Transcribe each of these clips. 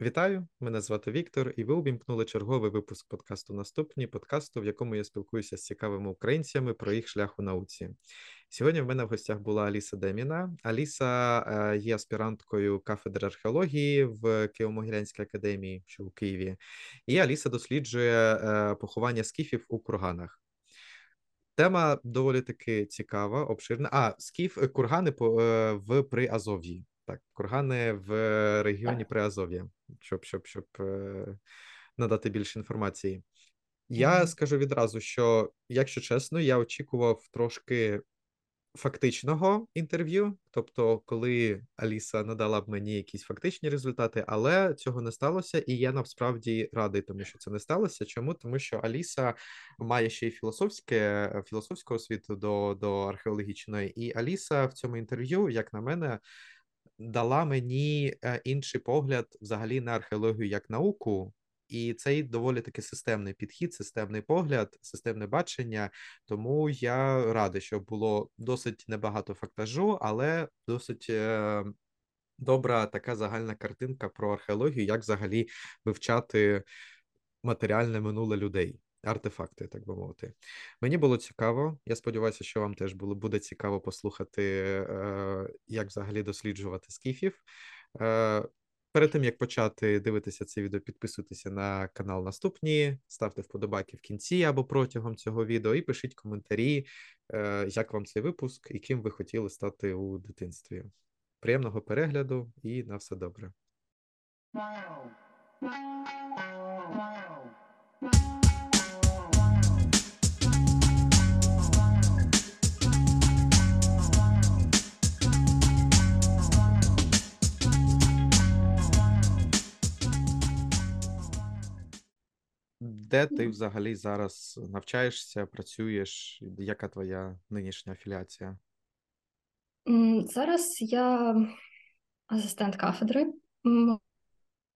Вітаю, мене звати Віктор, і ви увімкнули черговий випуск подкасту Наступні подкасту, в якому я спілкуюся з цікавими українцями про їх шлях у науці. Сьогодні в мене в гостях була Аліса Деміна. Аліса е, є аспіранткою кафедри археології в Києво-Могилянській академії, що у Києві, і Аліса досліджує е, поховання скіфів у курганах. Тема доволі таки цікава, обширна. А скіф кургани в Приазов'ї. Так, кургани в регіоні Приазов'я, щоб щоб, щоб е, надати більше інформації. Я скажу відразу, що, якщо чесно, я очікував трошки фактичного інтерв'ю, тобто, коли Аліса надала б мені якісь фактичні результати, але цього не сталося, і я насправді радий, тому що це не сталося. Чому? Тому що Аліса має ще й філософське філософську освіту до, до археологічної, і Аліса в цьому інтерв'ю, як на мене дала мені е, інший погляд взагалі на археологію як науку. І цей доволі таки системний підхід, системний погляд, системне бачення. Тому я радий, що було досить небагато фактажу, але досить е, добра така загальна картинка про археологію, як взагалі вивчати матеріальне минуле людей артефакти, так би мовити. Мені було цікаво. Я сподіваюся, що вам теж було буде цікаво послухати, е, як взагалі досліджувати скіфів. Е, перед тим як почати дивитися це відео, підписуйтеся на канал наступні, ставте вподобайки в кінці або протягом цього відео, і пишіть коментарі, е, як вам цей випуск і ким ви хотіли стати у дитинстві. Приємного перегляду і на все добре. Де ти взагалі зараз навчаєшся, працюєш? Яка твоя нинішня афіліація? Зараз я асистент кафедри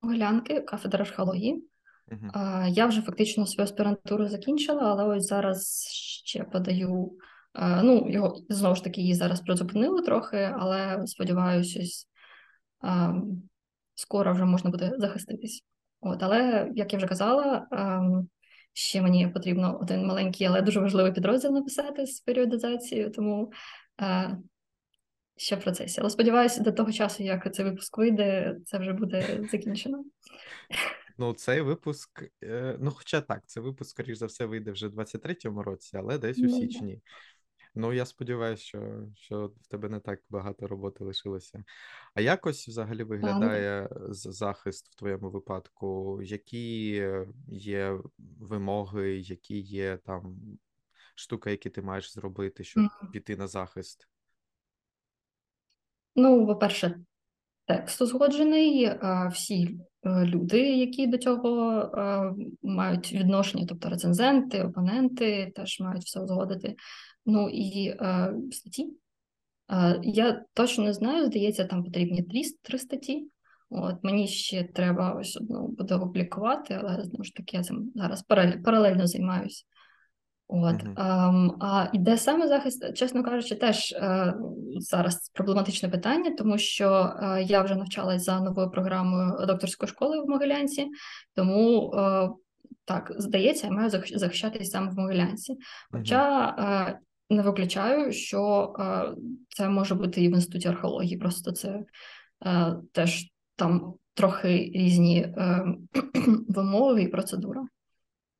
Могилянки, кафедри археології. Uh-huh. Я вже фактично свою аспірантуру закінчила, але ось зараз ще подаю. Ну, його знову ж таки її зараз призупинили трохи, але сподіваюся, скоро вже можна буде захиститись. От, Але, як я вже казала, ем, ще мені потрібно один маленький, але дуже важливий підрозділ написати з періодизацією, тому е, ще в процесі. Але сподіваюся, до того часу, як цей випуск вийде, це вже буде закінчено. Ну, цей випуск, е, ну, хоча так, цей випуск, скоріш за все, вийде вже в 23-му році, але десь у ну, січні. Ну, я сподіваюся, що що в тебе не так багато роботи лишилося. А якось взагалі виглядає захист в твоєму випадку? Які є вимоги, які є там штуки, які ти маєш зробити, щоб піти на захист? Ну, по-перше, текст узгоджений. Всі е, люди, які до цього мають відношення, тобто рецензенти, опоненти, теж мають все узгодити. Ну і е, статті. Е, я точно не знаю, здається, там потрібні три, три статті. От Мені ще треба ось одну буде опублікувати, але знову ж таки я цим зараз паралельно займаюся. От uh-huh. а, а іде саме захист, чесно кажучи, теж е, зараз проблематичне питання, тому що е, я вже навчалась за новою програмою докторської школи в Могилянці, тому е, так здається, я маю захищатись саме в Могилянці. Хоча uh-huh не виключаю, що е, це може бути і в інституті археології, просто це е, теж там трохи різні е, вимови і процедура.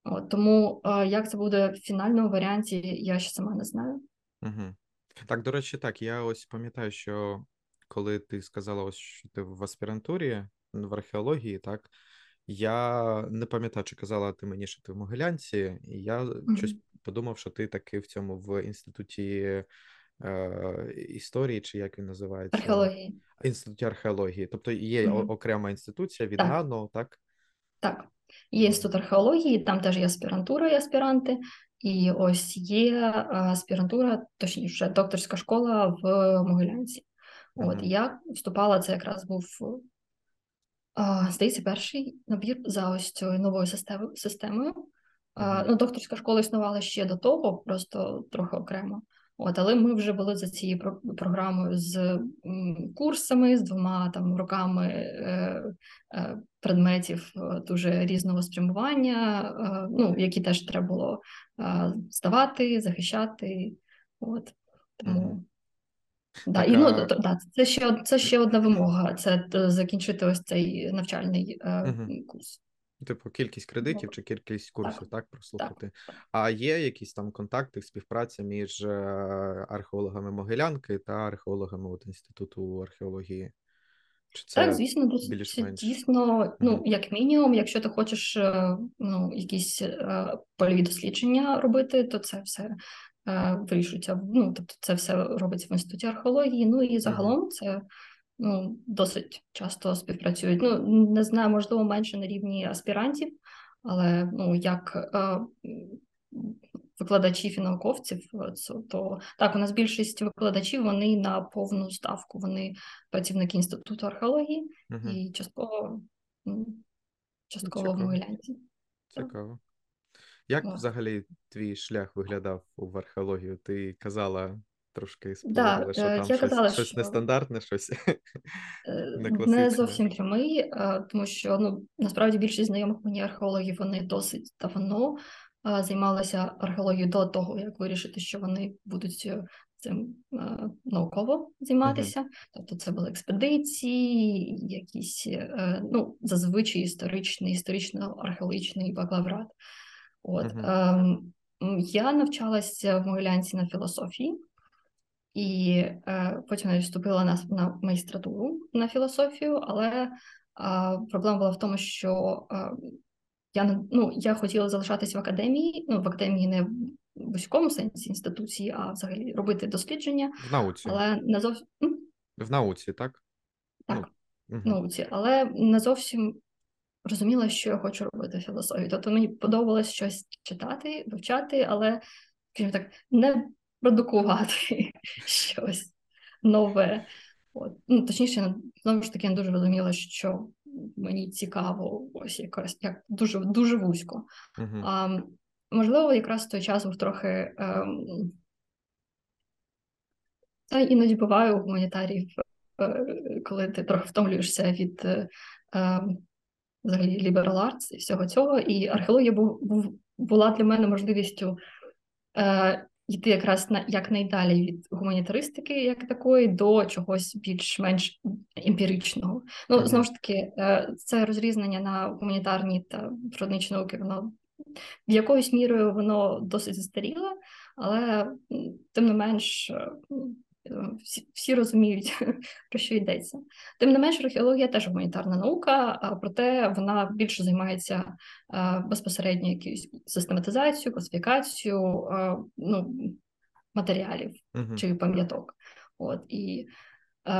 От, Тому е, як це буде в фінальному варіанті, я ще сама не знаю. Угу. Так, до речі, так, я ось пам'ятаю, що коли ти сказала, ось що ти в аспірантурі в археології, так. Я не пам'ятаю, чи казала ти мені, що ти в Могилянці, і я mm-hmm. щось подумав, що ти таки в цьому в інституті е, історії, чи як він називається? Археології. Інституті археології. Тобто є mm-hmm. окрема інституція від так. ГАНО, так? Так. Є інститут археології, там теж є аспірантура і аспіранти, і ось є е, аспірантура, точніше, докторська школа в Могилянці. Mm-hmm. От я вступала, це якраз був. Здається, перший набір за ось цією новою системою. Mm-hmm. Ну, Докторська школа існувала ще до того, просто трохи окремо. От, але ми вже були за цією програмою з курсами, з двома там роками е, е, предметів е, дуже різного спрямування, е, ну, які теж треба було здавати, захищати. От, тому... Да, так, і ну а... да, це ще це ще одна вимога. Це закінчити ось цей навчальний е, угу. курс. Типу, кількість кредитів чи кількість курсів, так, так прослухати. Так. А є якісь там контакти, співпраця між е, археологами Могилянки та археологами от інституту археології? Чи це Так, звісно, більш-менш? дійсно, ну, як мінімум, якщо ти хочеш е, ну, якісь е, польові дослідження робити, то це все вирішується. Ну, тобто, це все робиться в інституті археології. Ну і загалом це ну, досить часто співпрацюють. Ну, не знаю, можливо, менше на рівні аспірантів, але ну, як е, викладачів і науковців, то так, у нас більшість викладачів вони на повну ставку, вони працівники інституту археології угу. і частково ну, частково в Могилянці. Цікаво. Як О. взагалі твій шлях виглядав в археологію? Ти казала трошки сподобали, да, що е, там щось, казала, щось що... нестандартне, щось е, не. Не зовсім прямий, е, тому що ну насправді більшість знайомих мені археологів вони досить давно займалися археологією до того, як вирішити, що вони будуть цим науково займатися. Uh-huh. Тобто це були експедиції, якісь ну зазвичай історичний, історично-археологічний бакалаврат. От uh-huh. я навчалася в Могилянці на філософії. І е, потім я вступила на на магістратуру на філософію, але е, проблема була в тому, що е, я ну, я хотіла залишатись в академії, ну в академії не в вузькому сенсі інституції, а взагалі робити дослідження. В науці. Але не зовсім в науці, так? Так, ну, в науці, але не зовсім розуміла, що я хочу робити філософію. Тобто мені подобалось щось читати, вивчати, але скажімо так, не продукувати щось нове. От. Ну, Точніше, знову ж таки, я дуже розуміла, що мені цікаво, ось якось як дуже дуже вузько. Uh-huh. А, Можливо, якраз в той час був трохи. Ем, та іноді буває у гуманітарів, е, коли ти трохи втомлюєшся від е, ем, взагалі liberal arts і всього цього. І археологія був, був, була для мене можливістю е, йти якраз на якнайдалі від гуманітаристики, як такої, до чогось більш-менш емпіричного. Ну mm-hmm. знову ж таки, е, це розрізнення на гуманітарні та природничі науки, воно в якоюсь мірою воно досить застаріле, але тим не менш е, всі всі розуміють, про що йдеться. Тим не менш, археологія теж гуманітарна наука, проте вона більше займається безпосередньо якоюсь систематизацією, класифікацією ну, матеріалів uh-huh. чи пам'яток. От і Е,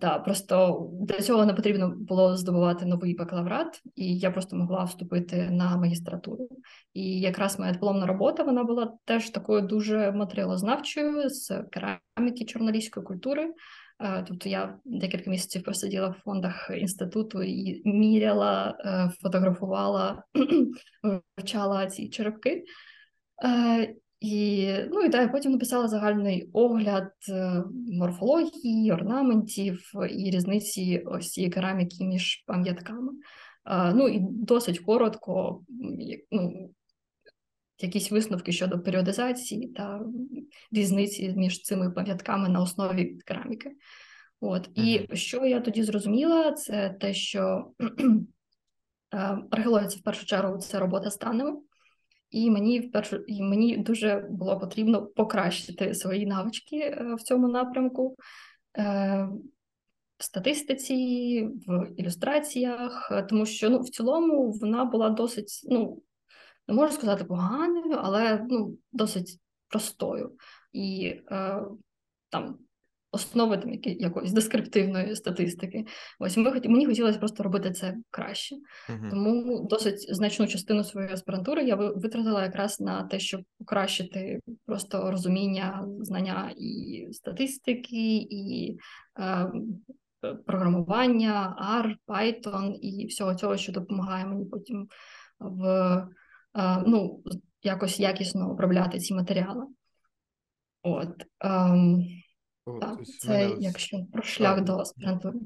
да, Просто для цього не потрібно було здобувати новий бакалаврат, і я просто могла вступити на магістратуру. І якраз моя дипломна робота вона була теж такою дуже матеріалознавчою з кераміки чорноліської культури. Е, тобто я декілька місяців просиділа в фондах інституту і міряла, е, фотографувала, вивчала ці черепки. Е, і ну і так, потім написала загальний огляд е, морфології, орнаментів і різниці ось цієї кераміки між пам'ятками. Ну і досить коротко, ну, якісь висновки щодо періодизації та різниці між цими пам'ятками на основі кераміки. От і що я тоді зрозуміла, це те, що е, археологія це в першу чергу це робота з даними. І мені і мені дуже було потрібно покращити свої навички е, в цьому напрямку е, в статистиці, в ілюстраціях, тому що ну, в цілому вона була досить, ну не можу сказати поганою, але ну, досить простою. І е, там основи там які, якоїсь дескриптивної статистики. Ось ми мені хотілося просто робити це краще. Uh-huh. Тому досить значну частину своєї аспірантури я витратила якраз на те, щоб покращити просто розуміння, знання і статистики, і е, програмування, R, Python і всього цього, що допомагає мені потім в е, ну, якось якісно обробляти ці матеріали. От ем, Так, це мене... якщо про шлях так. до аспірантури.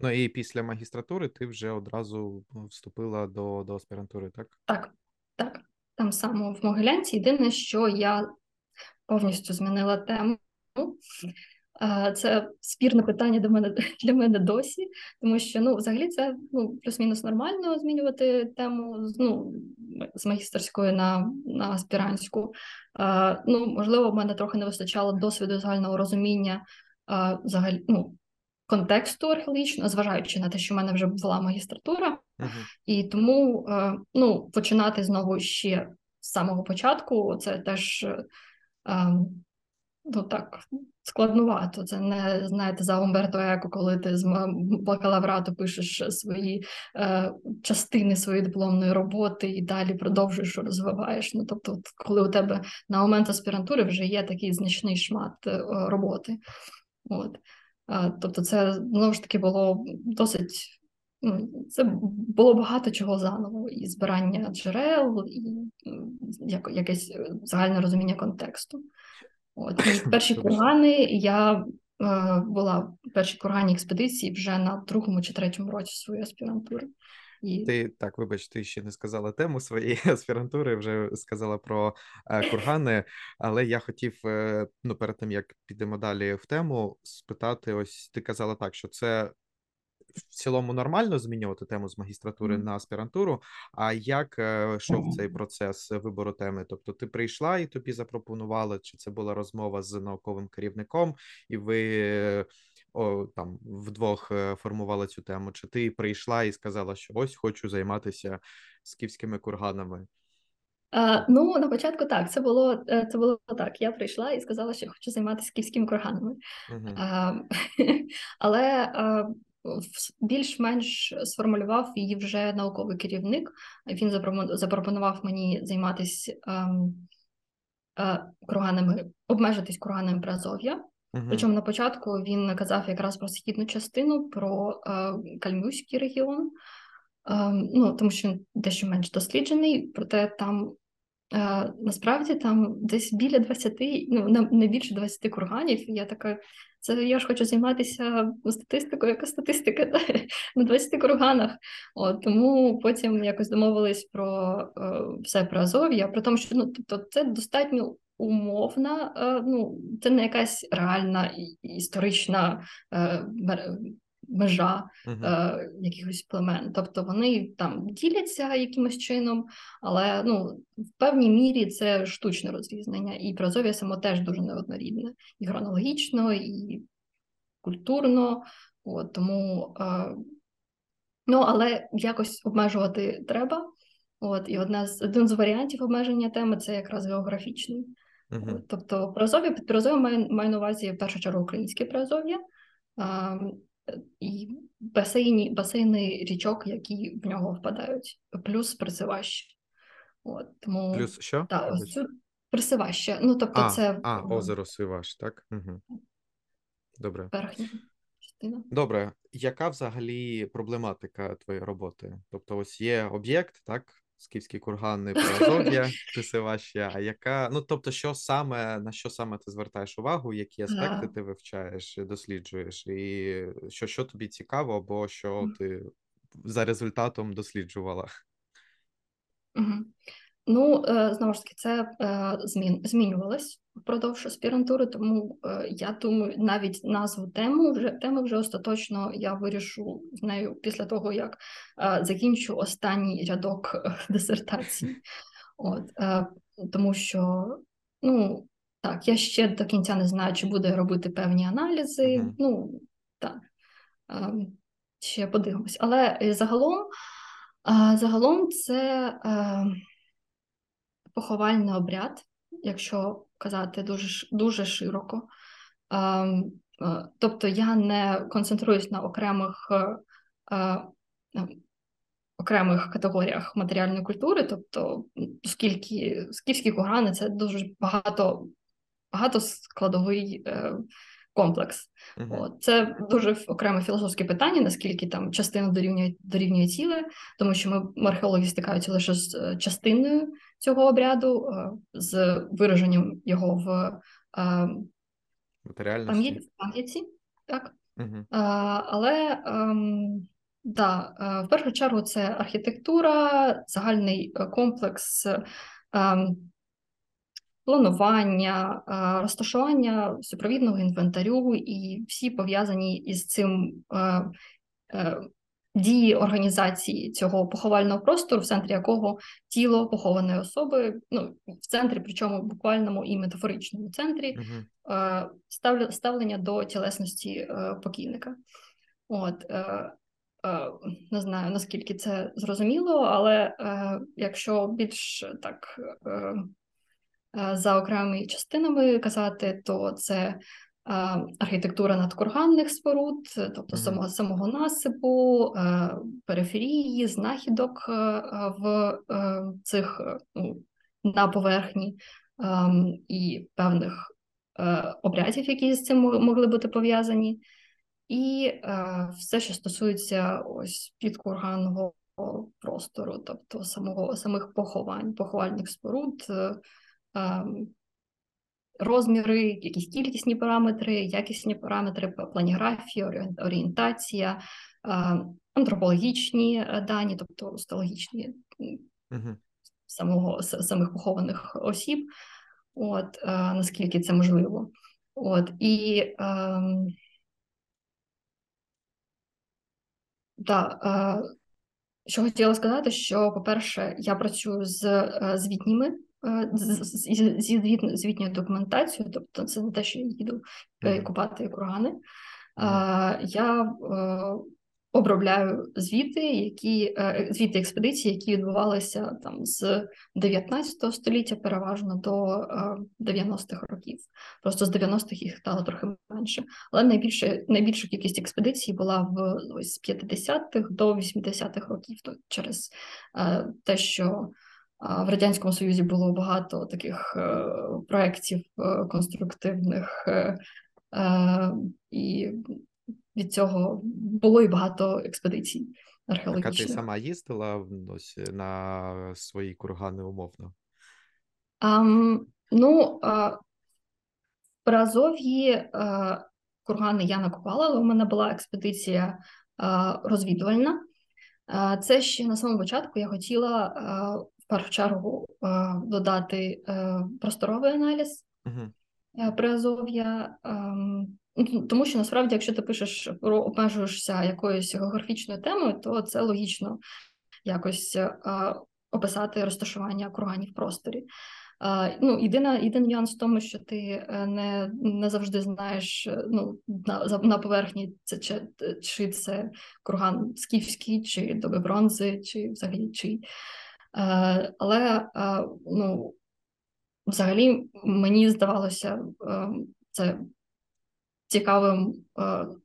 Ну і після магістратури ти вже одразу вступила до до аспірантури, так? Так, так. Там само в Могилянці. Єдине, що я повністю змінила тему. Це спірне питання до мене для мене досі, тому що ну, взагалі це ну, плюс-мінус нормально змінювати тему ну, з магістерської на на аспірантську. Ну, Можливо, в мене трохи не вистачало досвіду загального розуміння взагалі ну, контексту археологічного, зважаючи на те, що в мене вже була магістратура, uh-huh. і тому ну, починати знову ще з самого початку це теж. Ем, ну так складнувато. Це не знаєте за Умберто Еко, коли ти з бакалаврату пишеш свої е, частини своєї дипломної роботи і далі продовжуєш розвиваєш. Ну тобто, коли у тебе на момент аспірантури вже є такий значний шмат е, роботи. От. Е, тобто, це знову ж таки було досить. Ну, це було багато чого заново, і збирання джерел, і як, якесь загальне розуміння контексту. От і перші кургани я е, була в першій кургані експедиції вже на другому чи третьому році своєї аспірантури. І... Ти так, вибач, ти ще не сказала тему своєї аспірантури, вже сказала про е, кургани, але я хотів е, ну перед тим як підемо далі в тему, спитати: ось ти казала так, що це в цілому нормально змінювати тему з магістратури на аспірантуру. А як йшов цей процес вибору теми? Тобто, ти прийшла і тобі запропонували, чи це була розмова з науковим керівником, і ви о, там вдвох е, формували цю тему? Чи ти прийшла і сказала, що ось хочу займатися скіфськими курганами? Uh, ну, на початку так, це було е, це було так. Я прийшла і сказала, що хочу займатися київськими курганами. Uh-huh. Uh, але uh, більш-менш сформулював її вже науковий керівник. Він запропонував мені займатися ем, е, курганами, обмежитись курганами Приазов'я. Uh-huh. Причому на початку він казав якраз про східну частину, про е, Кальмюський регіон, е, ну тому що він дещо менш досліджений, проте там насправді там десь біля 20, ну не більше 20 курганів. Я така це я ж хочу займатися статистикою, яка статистика на 20 курганах. От, Тому потім якось домовились про е, все про Азов'я, про тому, що ну, тобто це достатньо умовна, е, ну це не якась реальна історична е, межа uh-huh. е, якихось племен. Тобто вони там діляться якимось чином, але ну, в певній мірі це штучне розрізнення, і прозов'я само теж дуже неоднорідне, і хронологічно, і культурно. От, Тому, е, ну, але якось обмежувати треба. От, І одна з один з варіантів обмеження теми це якраз географічний. Uh-huh. Тобто, прозов'я під прозов'я має, має на увазі в першу чергу українське прозов'я і басейні, басейни річок, які в нього впадають, плюс присиваще. От, тому, Плюс що? Та, ось цю присиваще. Ну, тобто, а, це а, озеро Сиваш, так? Угу. Добре. Верхня частина. Добре, яка взагалі проблематика твоєї роботи? Тобто, ось є об'єкт, так? Скіфські кургани, Приазов'я, ще. а яка, ну тобто, що саме на що саме ти звертаєш увагу, які аспекти ти вивчаєш, досліджуєш, і що що тобі цікаво, або що ти за результатом досліджувала? Угу. Ну, е, знову ж таки, це е, змін змінювалось впродовж аспірантури, тому е, я думаю, навіть назву тему вже теми вже остаточно я вирішу з нею після того, як закінчу останній рядок дисертації. От, Тому що, ну так, я ще до кінця не знаю, чи буде робити певні аналізи. Uh-huh. Ну так, ще подивимось. Але загалом, загалом це поховальний обряд, якщо казати дуже дуже широко. Ем, е, тобто я не концентруюсь на окремих е, е, окремих категоріях матеріальної культури, тобто, оскільки скіфські кургани це дуже багато багато складовий комплекс. Uh-huh. От. Це дуже окреме філософське питання, наскільки там частина дорівнює дорівнює ціле, тому що ми археологи стикаються лише з частиною цього обряду, з вираженням його в пам'яті, пам'яті, так. Угу. Але ем, да, в першу чергу це архітектура, загальний комплекс ем, планування, розташування супровідного інвентарю і всі пов'язані із цим е, е, дії організації цього поховального простору, в центрі якого тіло похованої особи, ну в центрі, причому буквальному і метафоричному центрі, uh-huh. ставлення до тілесності покійника. От не знаю наскільки це зрозуміло, але якщо більш так Е, за окремими частинами казати, то це е, архітектура надкурганних споруд, тобто самого самого насипу, е, периферії, знахідок в цих ну, на поверхні і певних обрядів, які з цим могли бути пов'язані. І все, що стосується ось підкурганного простору, тобто самого самих поховань, поховальних споруд, Ем, розміри, якісь кількісні параметри, якісні параметри, планіграфія, орієнтація, ем, антропологічні е, дані, тобто остологічні самого самих похованих осіб, от е, наскільки це можливо. От і е, да, е, що хотіла сказати, що, по-перше, я працюю з звітніми зі звітною документацією, тобто це не те, що я їду mm. купати кургани. Mm. Я е, обробляю звіти, які звіти експедиції, які відбувалися там з 19 століття, переважно до 90-х років. Просто з 90-х їх стало трохи менше. Але найбільше найбільша кількість експедицій була в ось з 50-х до 80-х років, то через те, що в радянському союзі було багато таких е, проєктів е, конструктивних, е, і від цього було і багато експедицій археологічних. Так, а ти сама їздила ось, на свої кургани умовно? Um, ну, в Приазов'ї кургани я накупала, але у мене була експедиція розвідувальна. Це ще на самому початку я хотіла першу чергу е, додати е, просторовий аналіз uh-huh. приазов'я, ем, ну, тому що насправді, якщо ти пишеш про обмежуєшся якоюсь географічною темою, то це логічно якось описати розташування курганів в просторі. Ну, єдина, єдиний нюанс в тому, що ти не не завжди знаєш ну, на на поверхні це чи, чи це курган скіфський, чи доби бронзи, чи взагалі чи. Е, але е, ну, взагалі мені здавалося е, це цікавим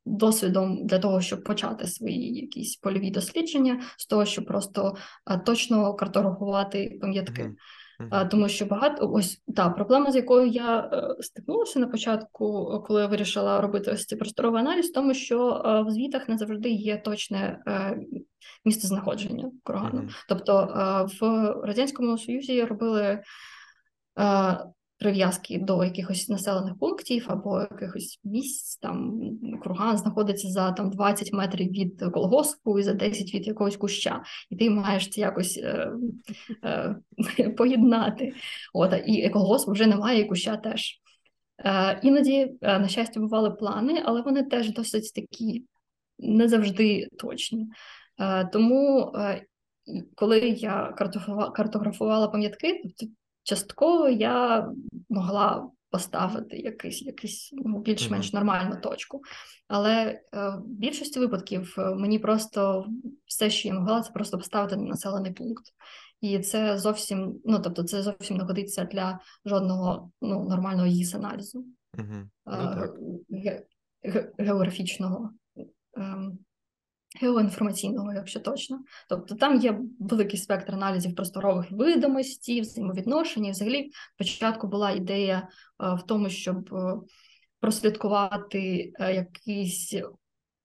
досвідом для того, щоб почати свої якісь польові дослідження, з того, щоб просто точно картографувати пам'ятки. Uh-huh. Тому що багато ось та проблема, з якою я стикнулася на початку, коли я вирішила робити ось цей просторовий аналіз, тому що в звітах не завжди є точне місце знаходження кургану. Mm-hmm. Тобто в радянському союзі робили прив'язки до якихось населених пунктів або якихось місць. Там курган знаходиться за там 20 метрів від колгоспу і за 10 від якогось куща, і ти маєш це якось е, е, поєднати. От і колгосп вже немає, і куща теж. Е, Іноді, е, на щастя, бували плани, але вони теж досить такі не завжди точні. Е, тому, е, коли я картографувала пам'ятки, тобто частково я могла поставити якийсь, якийсь ну, більш-менш нормальну точку. Але е, в більшості випадків мені просто все, що я могла, це просто поставити на населений пункт. І це зовсім, ну тобто, це зовсім не годиться для жодного ну, нормального її аналізу угу. ну, географічного. Геоінформаційного, якщо точно. Тобто там є великий спектр аналізів просторових відомостей, взаємовідношень. Взагалі, спочатку була ідея е, в тому, щоб е, прослідкувати е, якийсь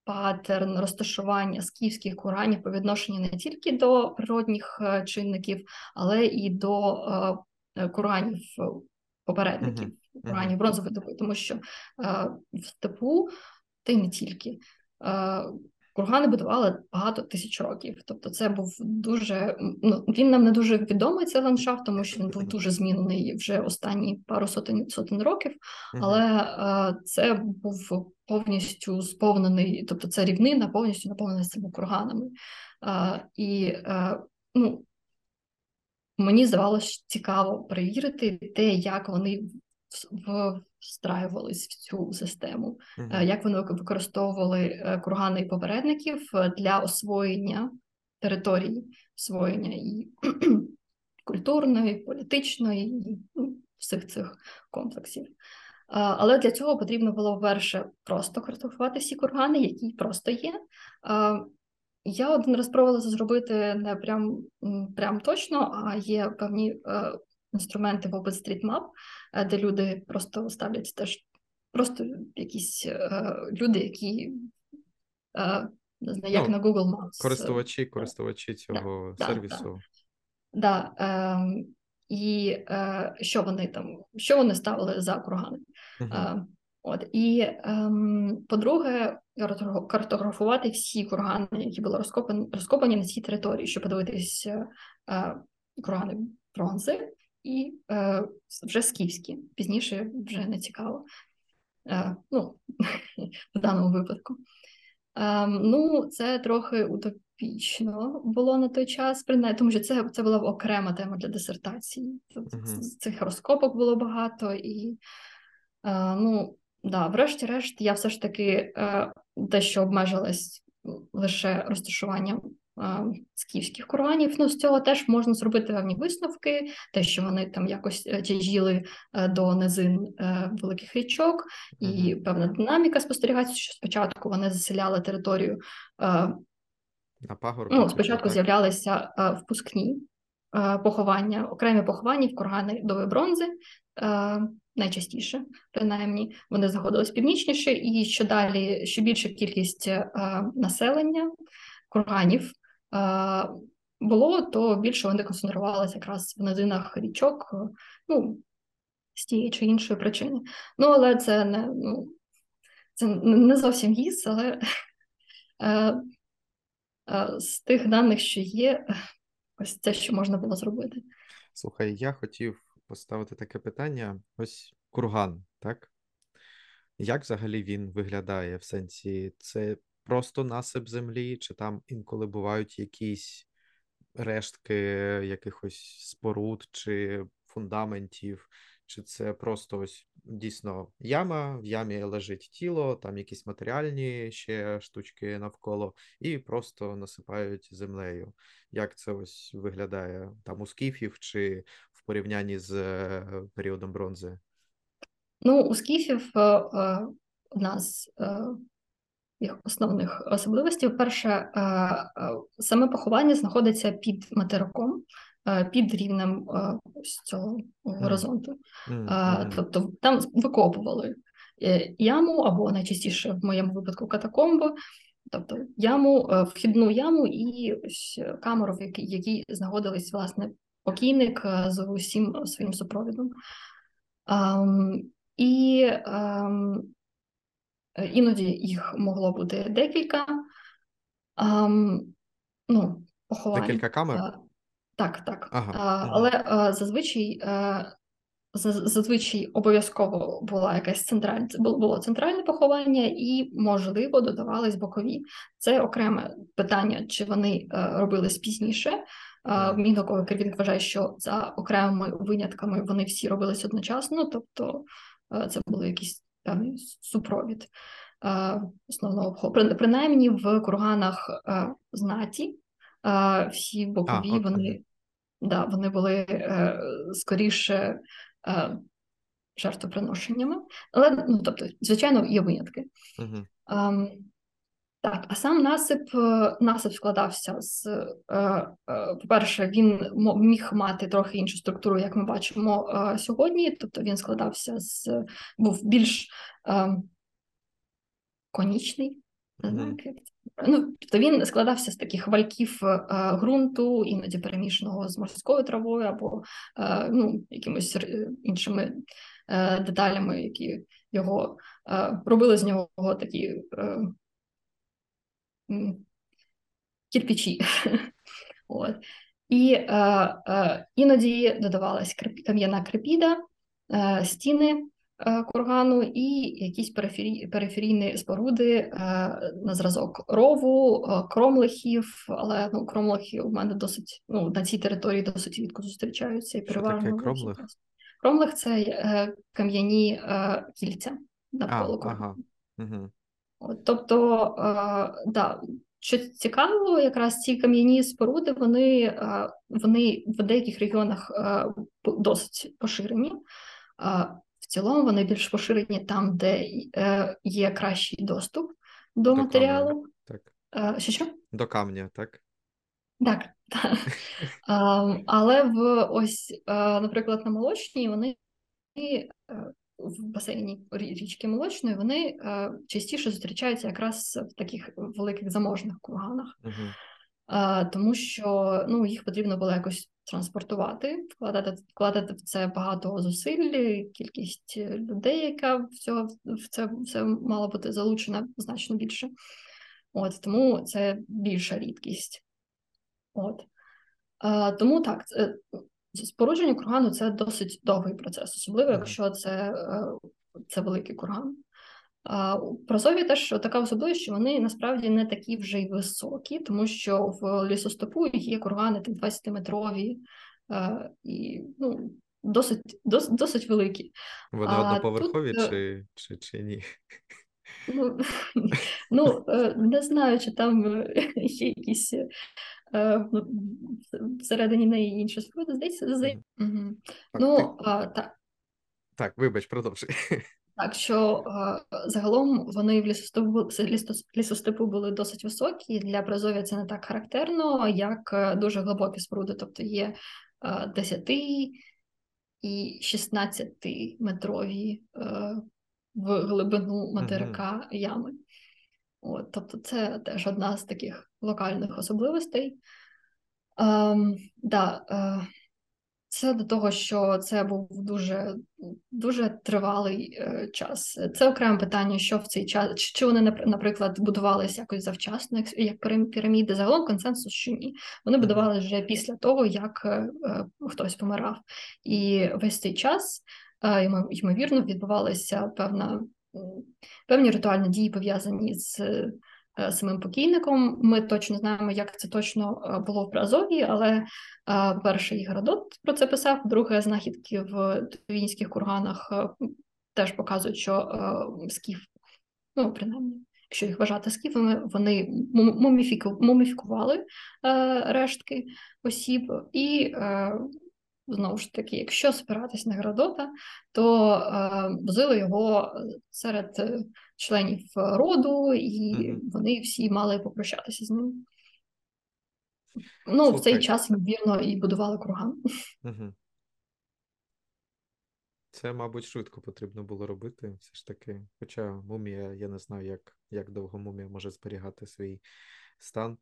паттерн розташування скіфських куранів по відношенню не тільки до природних чинників, але і до куранів попередників. курганів бронзової доби, тому що в степу, та й не тільки. Кургани будували багато тисяч років. Тобто, це був дуже ну він нам не дуже відомий цей ландшафт, тому що він був дуже змінений вже останні пару сотень сотень років. Але е, це був повністю сповнений, тобто це рівнина повністю наповнена цими курганами. Е, і е, ну, мені здавалося цікаво перевірити те, як вони встраювались в цю систему, uh-huh. як вони використовували е, кургани і попередників е, для освоєння території, освоєння і культурної, політичної, і ну, всіх цих комплексів. Але для цього потрібно було перше просто картографувати всі кургани, які просто є. Я один раз пробувала це зробити не прям прям точно, а є певні інструменти в OpenStreetMap, Е, де люди просто ставлять теж просто якісь е, люди, які е, не знаю, як ну, на Google Maps. Користувачі, користувачі цього да, сервісу. Да, да. Е, і е, що вони там, що вони ставили за кургани. Uh-huh. Е, от і е, по-друге, картографувати всі кургани, які були розкопані розкопані на цій території, щоб подивитися е, кургани бронзи, і е, вже скіфські. Пізніше вже не цікаво. Е, ну, В даному випадку. Е, ну, це трохи утопічно було на той час, принаймні, тому що це це була окрема тема для дисертації. Uh-huh. Цих розкопок було багато, і е, ну, да, врешті-решт, я все ж таки е, дещо обмежилась лише розташуванням скіфських курганів. Ну, з цього теж можна зробити певні висновки, те, що вони там якось е, тяжіли е, до низин е, великих річок, і певна динаміка спостерігається, що спочатку вони заселяли територію. На пагорб, ну, Спочатку так? з'являлися впускні поховання, окремі поховання в кургани до бронзи. Найчастіше, принаймні, вони знаходились північніше, і що далі, що більша кількість населення курганів було, то більше вони концентрувалися якраз в низинах річок, ну, з тієї чи іншої причини. Ну, але це не ну, це не зовсім гіс, але е, е, з тих даних, що є, ось це, що можна було зробити. Слухай, я хотів поставити таке питання: ось курган, так? Як взагалі він виглядає в сенсі? Це просто насип землі, чи там інколи бувають якісь рештки якихось споруд чи фундаментів, чи це просто ось дійсно яма, в ямі лежить тіло, там якісь матеріальні ще штучки навколо, і просто насипають землею. Як це ось виглядає там у скіфів чи в порівнянні з е, періодом бронзи? Ну, у скіфів у е, е, нас їх основних особливостей. Перше, е, е, саме поховання знаходиться під материком, е, під рівнем ось цього горизонту. Тобто там викопували яму або найчастіше в моєму випадку катакомбу, тобто яму, вхідну яму і ось камеру, в якій, знаходились власне покійник з усім своїм супровідом. Um, і um, іноді їх могло бути декілька. А, ну, поховань. Декілька камер? А, так, так. Ага, а, але а, зазвичай зазвичай обов'язково була якась центральна було центральне поховання, і, можливо, додавались бокові. Це окреме питання, чи вони робились пізніше. Мій науковий керівник вважає, що за окремими винятками вони всі робились одночасно, тобто це були якісь певний супровід е, основного обходу. Принаймні в курганах е, знаті е, всі бокові а, вони да, вони були скоріше жертвоприношеннями. Але ну, тобто, звичайно, є винятки. Угу. Так, а сам насип е, насип складався з, е, е, по-перше, він міг мати трохи іншу структуру, як ми бачимо сьогодні. Тобто він складався з був більш конічний, це. Ну, тобто він складався з таких вальків е, ґрунту, іноді перемішаного з морською травою або е, ну, якимось іншими е, деталями, які його е, робили з нього такі кірпічі. От. І е, е, іноді додавалась кам'яна крепіда, е, стіни е, кургану і якісь перифері, периферійні споруди е, на зразок рову, е, кромлихів, але ну, кромлихи у мене досить ну, на цій території досить рідко зустрічаються і переважно. Що таке кромлих? Кромлих це е, кам'яні е, кільця навколо а, ага. Угу. Тобто, е, да, що цікаво, якраз ці кам'яні споруди вони е, вони в деяких регіонах е, досить поширені. В цілому вони більш поширені там, де е, є кращий доступ до, до матеріалу. Камня, так. Що що? До камня, так? Так, так. але в ось, наприклад, на молочній вони в басейні річки Молочної, вони е, частіше зустрічаються якраз в таких великих заможних курганах, uh-huh. е, тому що ну, їх потрібно було якось транспортувати, вкладати вкладати в це багато зусиль, кількість людей, яка в, цього, в це все мала бути залучена значно більше. От Тому це більша рідкість. От. Е, тому так, Спорудження кургану це досить довгий процес, особливо якщо це е, це великий курган. Прозові теж така особливість, що вони насправді не такі вже й високі, тому що в лісостопу є кургани 20-метрові е, і ну, досить досить, досить великі. Вони одноповерхові тут, е, чи, чи, чи ні? Ну, ну, не знаю, чи там є якісь всередині неї інша споруда, здається. Угу. Ну, а, так. Так, вибач, продовжуй. Так, що загалом вони в лісостепу, лісостепу були досить високі. Для Бразов'я це не так характерно, як е, дуже глибокі споруди, тобто є 10 і 16 метрові е, в глибину материка угу. ями. От, Тобто, це теж одна з таких локальних особливостей. Ем, да, е, Це до того, що це був дуже дуже тривалий е, час. Це окреме питання, що в цей час, чи вони, наприклад, будувалися якось завчасно, як як піраміди, загалом консенсус, що ні. Вони будувалися вже після того, як е, е, хтось помирав. І весь цей час, е, ймовірно, відбувалася певна певні ритуальні дії пов'язані з самим покійником. Ми точно знаємо, як це точно е, було в Празові, але е, перший Геродот про це писав, друге знахідки в Вінських курганах теж показують, що скіф, ну принаймні. Якщо їх вважати скіфами, вони муміфікували рештки осіб і Знову ж таки, якщо спиратись на Геродота, то е, його серед е, членів роду, і mm-hmm. вони всі мали попрощатися з ним. Ну, Слухай. в цей час, ймовірно, і будували курган. Це, мабуть, швидко потрібно було робити. Все ж таки. Хоча мумія, я не знаю, як як довго мумія може зберігати свій стан.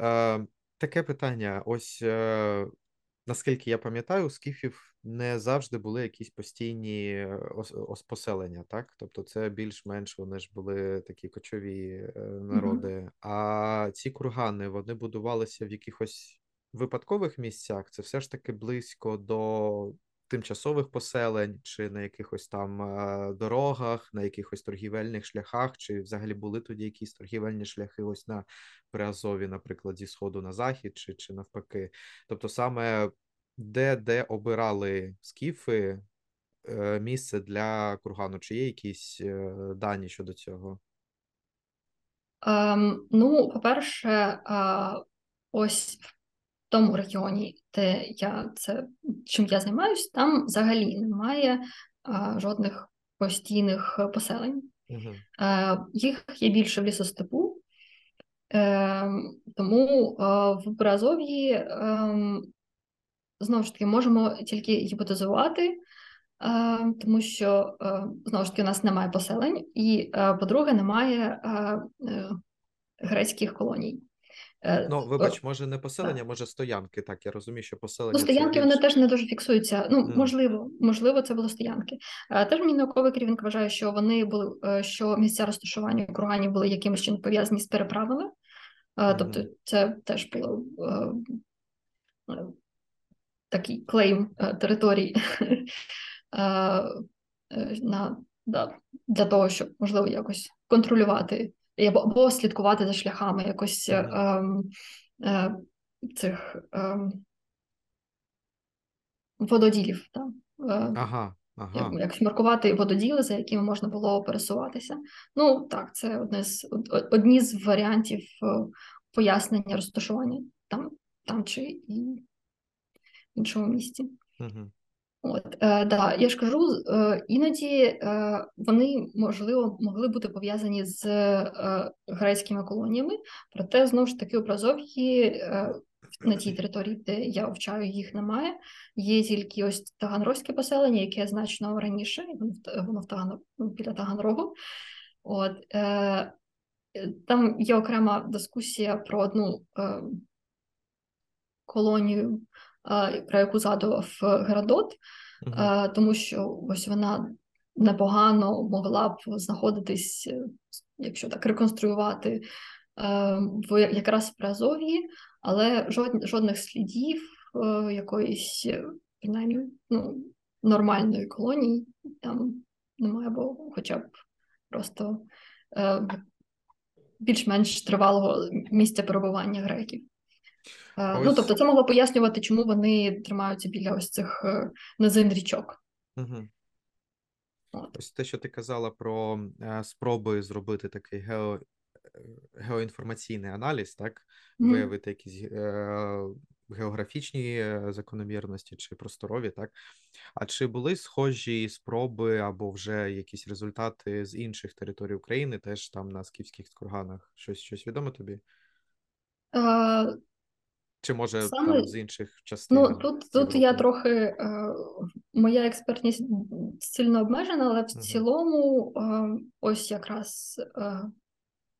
Е, Таке питання. Ось. Е, наскільки я пам'ятаю, у скіфів не завжди були якісь постійні е, поселення, так? Тобто, це більш-менш вони ж були такі кочові е, народи. Mm-hmm. А ці кургани вони будувалися в якихось випадкових місцях. Це все ж таки близько до тимчасових поселень, чи на якихось там е, дорогах, на якихось торгівельних шляхах, чи взагалі були тоді якісь торгівельні шляхи, ось на Приазові, наприклад, зі сходу на захід, чи чи навпаки. Тобто, саме де де обирали скіфи е, місце для кургану, чи є якісь е, дані щодо цього? Um, ну, по-перше, uh, ось тому регіоні, де я це чим я займаюся, там взагалі немає а, жодних постійних поселень. Uh-huh. А, їх є більше в лісостепу, е, тому а, в Бразов'ї е, знову ж таки можемо тільки гіпотезувати. тому що знову ж таки у нас немає поселень, і по-друге, немає грецьких колоній. Ну, вибач, може не поселення, може стоянки. Так, я розумію, що поселення. Ну, стоянки вони теж не дуже фіксуються. Ну, mm. можливо, можливо, це були стоянки. Теж мій науковий керівник вважає, що вони були, що місця розташування курганів були якимось чином пов'язані з переправами. Mm. Тобто, це теж було такий клейм території на, да, для того, щоб можливо якось контролювати або слідкувати за шляхами якось mm-hmm. е, цих е, вододілів. Е, ага, ага. Якось маркувати вододіли, за якими можна було пересуватися. Ну так, це одне з одні з варіантів е, пояснення розташування там там чи і в іншому місці. Угу. От, е, да, я ж кажу, е, іноді е, вони можливо могли бути пов'язані з е, грецькими колоніями, проте знову ж таки образов'ї е, на тій території, де я вчаю, їх немає. Є тільки ось Таганрозьке поселення, яке значно раніше, воно в Таган... біля Таганрогу. От, е, Там є окрема дискусія про одну е, колонію про яку згадував е, Геродот, тому що ось вона непогано могла б знаходитись, е, якщо так реконструювати, е, в якраз в Азовії, але жодних слідів якоїсь, принаймні, ну, нормальної колонії там немає, бо хоча б просто більш-менш тривалого місця перебування греків. Е, ну, ось... Ну, тобто, це могло пояснювати, чому вони тримаються біля ось цих е, низин річок. Угу. Ось те, що ти казала про е, спроби зробити такий гео, геоінформаційний аналіз, так, mm. виявити якісь е, географічні закономірності чи просторові, так. А чи були схожі спроби або вже якісь результати з інших територій України, теж там на скіфських курганах? Щось щось відомо тобі? Чи може Саме... там з інших частин? Ну тут тут я трохи е, моя експертність сильно обмежена, але в uh цілому е, ось якраз е,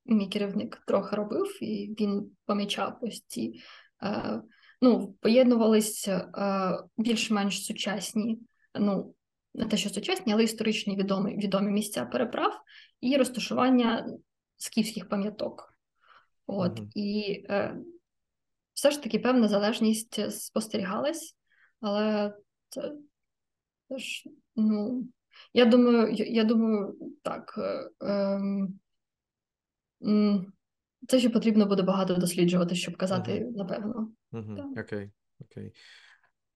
мій керівник трохи робив, і він помічав ось ці е, ну, поєднувалися е, більш-менш сучасні, ну не те, що сучасні, але історичні відомі відомі місця переправ і розташування скіфських пам'яток. От uh і е, все ж таки певна залежність спостерігалась, але це теж, ну, я думаю, я думаю, так. Е, е, це ще потрібно буде багато досліджувати, щоб казати, uh-huh. напевно. Uh-huh. Окей, окей.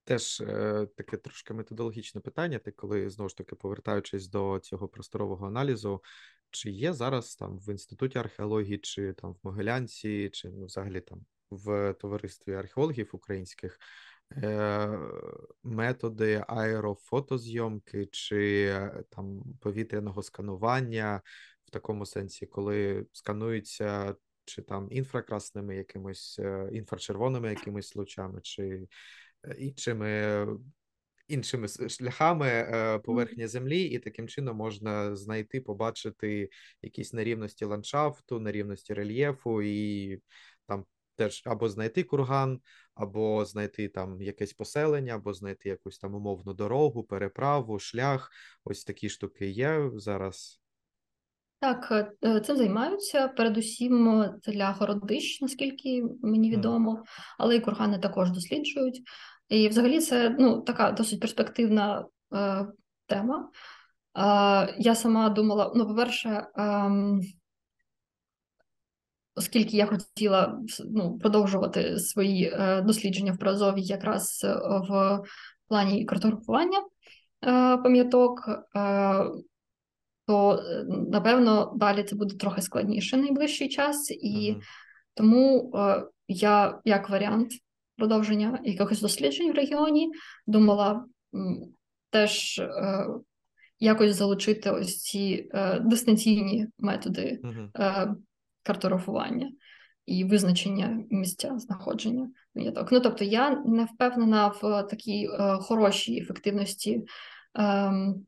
Теж е, таке трошки методологічне питання. Ти коли знову ж таки повертаючись до цього просторового аналізу, чи є зараз там в інституті археології, чи там в Могилянці, чи ну, взагалі там в товаристві археологів українських е, методи аерофотозйомки чи е, там повітряного сканування в такому сенсі, коли скануються чи там інфракрасними якимось е, інфрачервоними якимись лучами, чи іншими. Іншими шляхами поверхні землі, і таким чином можна знайти, побачити якісь нерівності ландшафту, нерівності рельєфу, і теж або знайти курган, або знайти там якесь поселення, або знайти якусь там умовну дорогу, переправу, шлях. Ось такі штуки є зараз. Так, е, цим займаються передусім для городищ, наскільки мені відомо, але і кургани також досліджують. І взагалі це ну, така досить перспективна е, тема. Е, я сама думала: ну, по-перше, е, оскільки я хотіла ну, продовжувати свої е, дослідження в Прозові якраз е, в плані картографування е, пам'яток, то напевно далі це буде трохи складніше найближчий час, і тому я як варіант продовження якихось досліджень в регіоні думала теж. Якось залучити ось ці е, дистанційні методи картографування і визначення місця знаходження виняток. Ну тобто я не впевнена в такій е, хорошій ефективності Ем,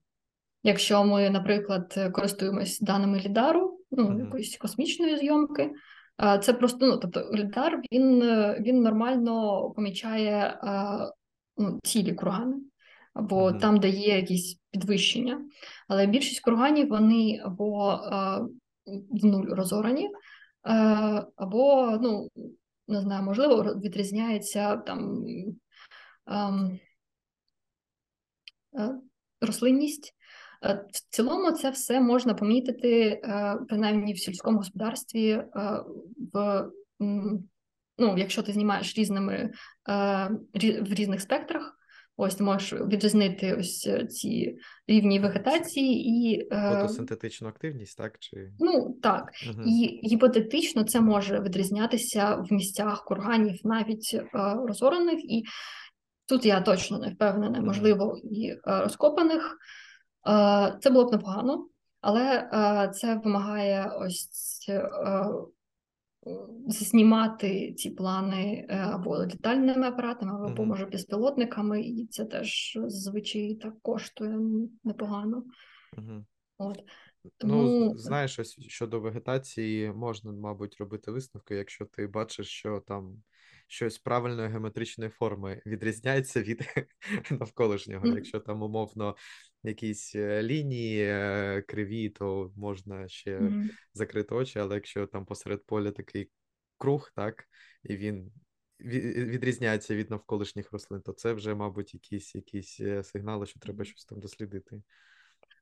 якщо ми, наприклад, користуємось даними лідару, ну mm-hmm. якоїсь космічної зйомки, це просто ну, тобто лідар він він нормально помічає ну, цілі кургани, або mm-hmm. там, де є якісь підвищення. Але більшість курганів вони або в нуль розорані, або, ну, не знаю, можливо, відрізняється там. Ем, е, рослинність. Е, в цілому це все можна помітити, е, принаймні в сільському господарстві, в ну, якщо ти знімаєш різними в різних спектрах. Ось ти можеш відрізнити ось ці рівні вегетації і фотосинтетичну активність, так? Чи... Ну так. Угу. І гіпотетично це може відрізнятися в місцях курганів, навіть розорених, і Тут я точно не впевнена, можливо, і е, розкопаних. Е, це було б непогано, але е, це вимагає ось знімати ці плани або літальними апаратами, або, може, безпілотниками, і це теж зазвичай так коштує непогано. От. Ну, Тому... Ну, знаєш, ось щодо вегетації можна, мабуть, робити висновки, якщо ти бачиш, що там щось правильної геометричної форми відрізняється від навколишнього. Якщо там умовно якісь е, лінії е, криві, то можна ще mm-hmm. закрити очі, але якщо там посеред поля такий круг, так, і він відрізняється від навколишніх рослин, то це вже, мабуть, якісь якісь е, сигнали, що треба щось там дослідити.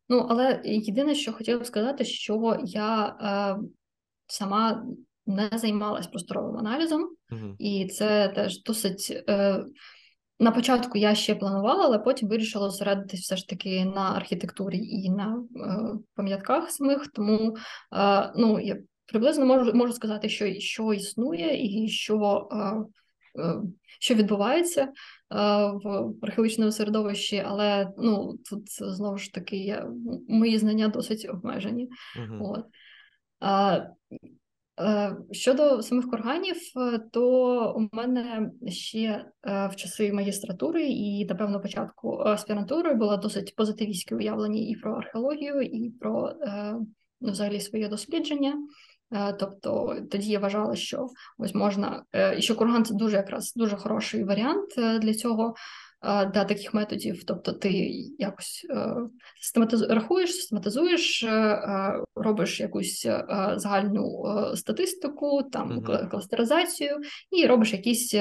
Ну, але єдине, що хотіла б сказати, що я е, сама не займалась просторовим аналізом, uh-huh. і це теж досить. Е, на початку я ще планувала, але потім вирішила зосередитись все ж таки на архітектурі і на е, пам'ятках самих. Тому е, ну, я приблизно можу можу сказати, що що існує, і що е, е що відбувається е, в археологічному середовищі, але ну, тут знову ж таки я, мої знання досить обмежені. Uh-huh. От. Е, щодо самих курганів, е, то у мене ще е, в часи магістратури і, напевно, початку аспірантури було досить позитивістське уявлення і про археологію, і про ну, взагалі своє дослідження. Тобто тоді я вважала, що ось можна, і що курган це дуже якраз дуже хороший варіант для цього да, таких методів. Тобто, ти якось е, рахуєш, систематизуєш, е, е, робиш якусь загальну статистику, там uh-huh. кластеризацію і робиш якісь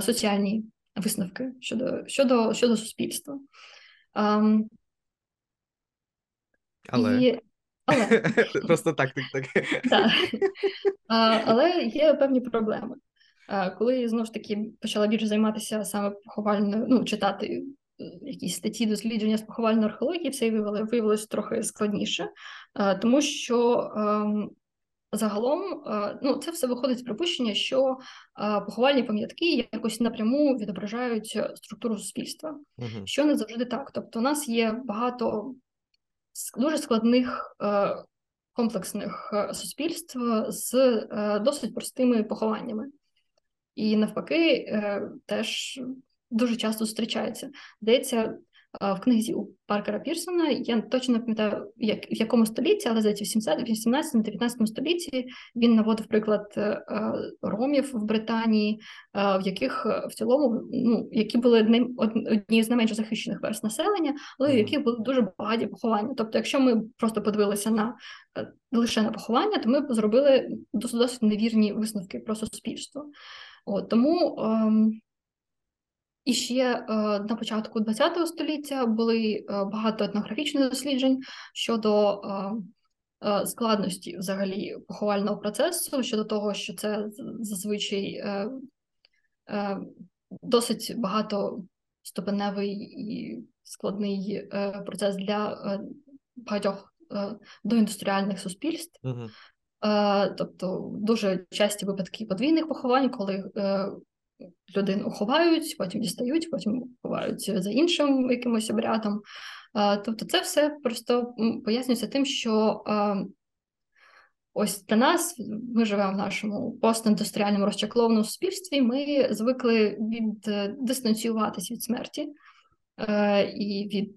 соціальні висновки щодо щодо, щодо суспільства. Um, але і... але просто так, так, так. так. Але є певні проблеми. Коли знову ж таки почала більше займатися саме поховальною, ну читати е, якісь статті дослідження з поховальної археології, все виявилося трохи складніше, тому що ем, загалом ну, це все виходить з припущення, що поховальні пам'ятки якось напряму відображають структуру суспільства, uh що не завжди так. Тобто, у нас є багато дуже складних. Е, комплексних е, суспільств з досить простими похованнями. І навпаки, е, теж дуже часто зустрічається. Здається, е, в книзі у Паркера Пірсона, я точно не пам'ятаю, як в якому столітті, але здається, в 18-19 столітті він наводив приклад е, ромів в Британії, в яких в цілому ну, які були одні з найменш захищених верст населення, але в яких були дуже багаті поховання. Тобто, якщо ми просто подивилися на лише на поховання, то ми зробили досить досить невірні висновки про суспільство. От, Тому ем, і ще е, на початку ХХ століття були е, багато етнографічних досліджень щодо е, складності взагалі поховального процесу, щодо того, що це зазвичай досить багатоступеневий і складний процес для багатьох доіндустріальних суспільств. Uh-huh. Е, тобто дуже часті випадки подвійних поховань, коли е, людину ховають, потім дістають, потім ховають за іншим якимось обрядом. Е, тобто, це все просто пояснюється тим, що ось для нас ми живемо в нашому постіндустріальному розчаклованому суспільстві. Ми звикли від дистанціюватися від смерті. і від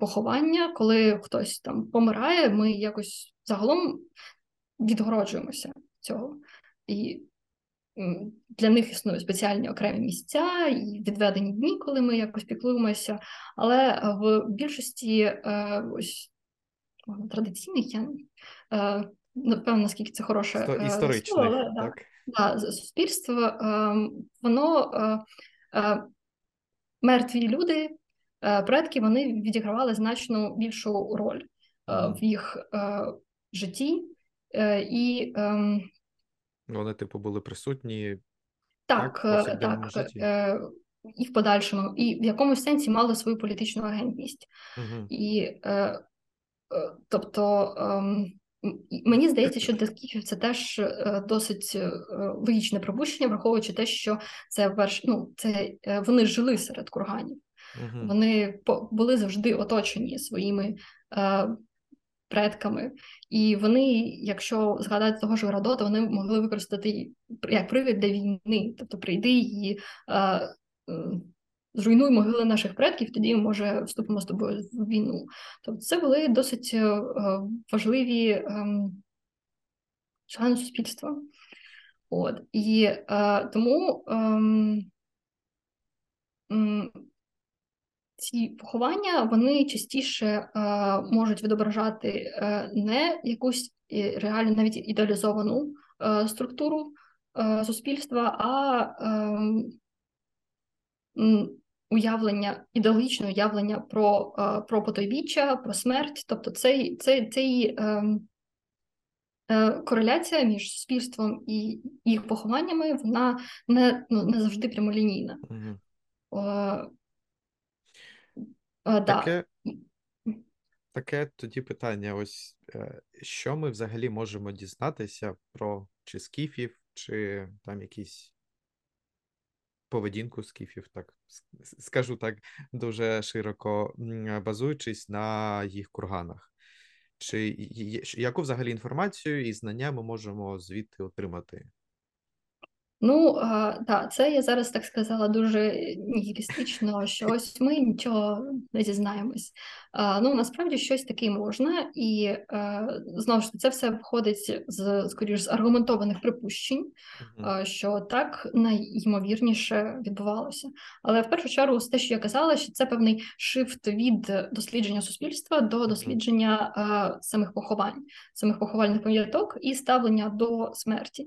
поховання, коли хтось там помирає, ми якось загалом відгороджуємося цього. І для них існують спеціальні окремі місця і відведені дні, коли ми якось піклуємося. Але в більшості ось традиційних я напевно, наскільки це хороше історичних, слово, але, так. Да, суспільство, ем, воно е, е, мертві люди, е, предки вони відігравали значно більшу роль в їх житті. І ем, Вони, типу, були присутні так, так, так житті? і в подальшому, і в якомусь сенсі мали свою політичну агентність. Угу. І тобто ем, Мені здається, що для скіфів це теж е, досить е, логічне пропущення, враховуючи те, що це верш... ну, це е, вони жили серед курганів, uh вони були завжди оточені своїми е, предками, і вони, якщо згадати того ж Градота, вони могли використати як привід для війни, тобто прийди і е, зруйнуй могили наших предків, тоді може вступимо з тобою в війну. Тобто це були досить е, важливі ем, члени суспільства. От і е, тому ем, ці поховання вони частіше е, можуть відображати е, не якусь реально навіть ідеалізовану е, структуру е, суспільства, а ем, уявлення, ідеологічне уявлення про е, про потойбіччя, про смерть. Тобто цей, цей, цей ем, е, кореляція між суспільством і їх похованнями, вона не ну, не завжди прямолінійна. Угу. Таке, таке тоді питання: ось е, що ми взагалі можемо дізнатися про чи скіфів, чи там якісь поведінку скіфів, так скажу так дуже широко, базуючись на їх курганах. Чи яку взагалі інформацію і знання ми можемо звідти отримати? Ну так, це я зараз так сказала дуже нігілістично, що ось ми нічого не дізнаємось. Ну насправді щось таке можна, і знову ж це все входить з скоріш з аргументованих припущень, що так найймовірніше відбувалося. Але в першу чергу, те, що я казала, що це певний шифт від дослідження суспільства до дослідження самих поховань, самих поховальних пам'яток і ставлення до смерті.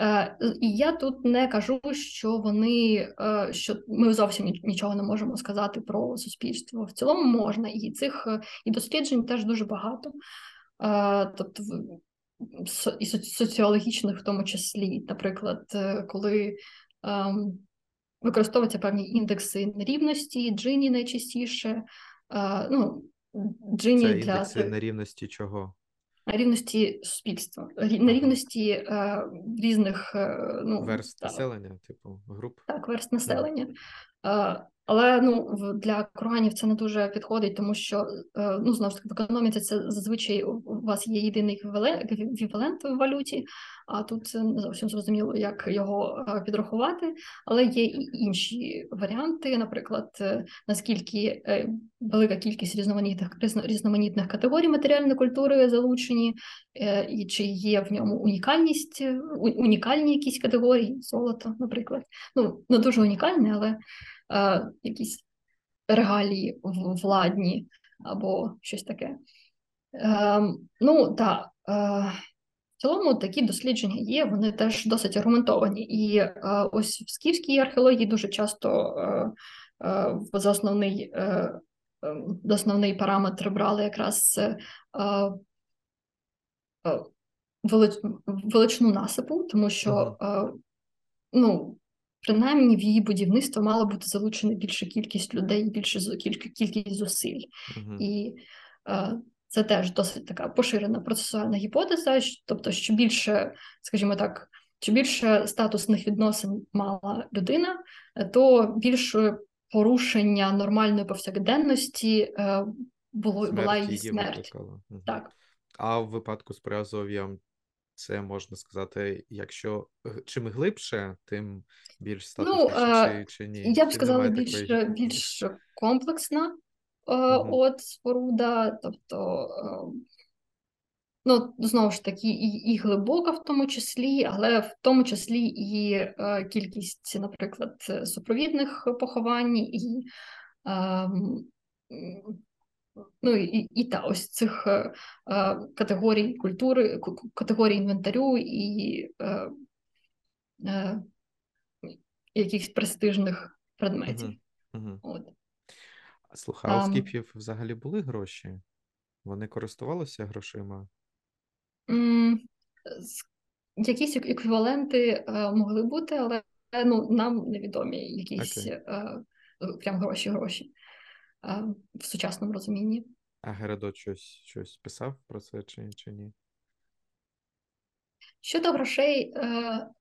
Е, і я тут не кажу, що вони е, що ми зовсім нічого не можемо сказати про суспільство. В цілому можна, і цих е, і досліджень теж дуже багато, тобто і соціологічних, в тому числі, наприклад, коли ем, використовуються певні індекси нерівності, джині найчастіше. ну, джині Це для... індекси нерівності чого? На рівності суспільства, на рівності е, різних е, ну, верст так. населення, типу груп. Так, верст населення. Е, але ну для курганів це не дуже підходить, тому що е, ну знову ж таки в економіці це зазвичай у вас є єдиний еквівалент в валюті, а тут не зовсім зрозуміло, як його е, підрахувати. Але є і інші варіанти, наприклад, наскільки велика кількість різноманітних різноманітних категорій матеріальної культури залучені, і чи є в ньому унікальність, унікальні якісь категорії, золото, наприклад. Ну не дуже унікальне, але якісь регалії владні або щось таке. Е, Ну так, е, в цілому такі дослідження є, вони теж досить аргументовані. І е, ось в скіфській археології дуже часто е, е, за основний е, за основний параметр брали якраз е, величину насипу, тому що ну, принаймні в її будівництво мало бути залучена більша кількість людей, більше кілька кількість зусиль. Uh-huh. І е, це теж досить така поширена процесуальна гіпотеза, тобто, що більше, скажімо так, що більше статусних відносин мала людина, то більше порушення нормальної повсякденності е, було, була її смерть. Так. А в випадку з приазов'ям це можна сказати, якщо чим глибше, тим більш статусніше, ну, чи, чи ні? Я б сказала, більш такої... більш комплексна угу. от споруда, тобто. Ну, знову ж таки, і і глибока в тому числі, але в тому числі і е, кількість, наприклад, супровідних поховань, і е, ну, і, і та ось цих е, категорій культури, категорій інвентарю і е, е, якихось престижних предметів. Угу, угу. От. Слухай, а у скіфів взагалі були гроші? Вони користувалися грошима? Якісь еквіваленти е, могли бути, але ну, нам невідомі якісь okay. е, прям гроші-гроші е, в сучасному розумінні. А Геродот щось щось писав про це чи, чи ні? Щодо грошей, е,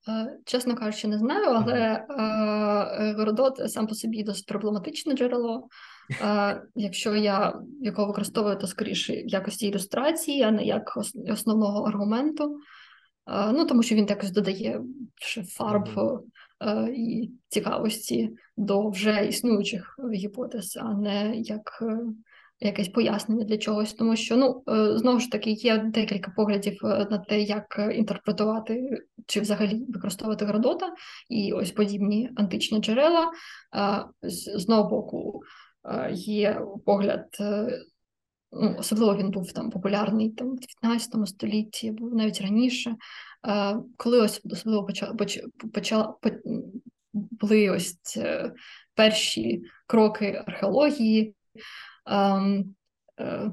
е, чесно кажучи, не знаю, але ага. Геродот сам по собі досить проблематичне джерело. Якщо я його використовую, то скоріше в якості ілюстрації, а не як основного аргументу. Ну, Тому що він якось додає фарб ага. І цікавості до вже існуючих гіпотез, а не як якесь пояснення для чогось, тому що ну е, знову ж таки є декілька поглядів е, на те, як інтерпретувати чи взагалі використовувати Градота і ось подібні античні джерела. З одного боку є погляд. Ну, Особливо він був там популярний там в 19 столітті, або навіть раніше, коли ось особливо почала почала були ось перші кроки археології, Ем, е,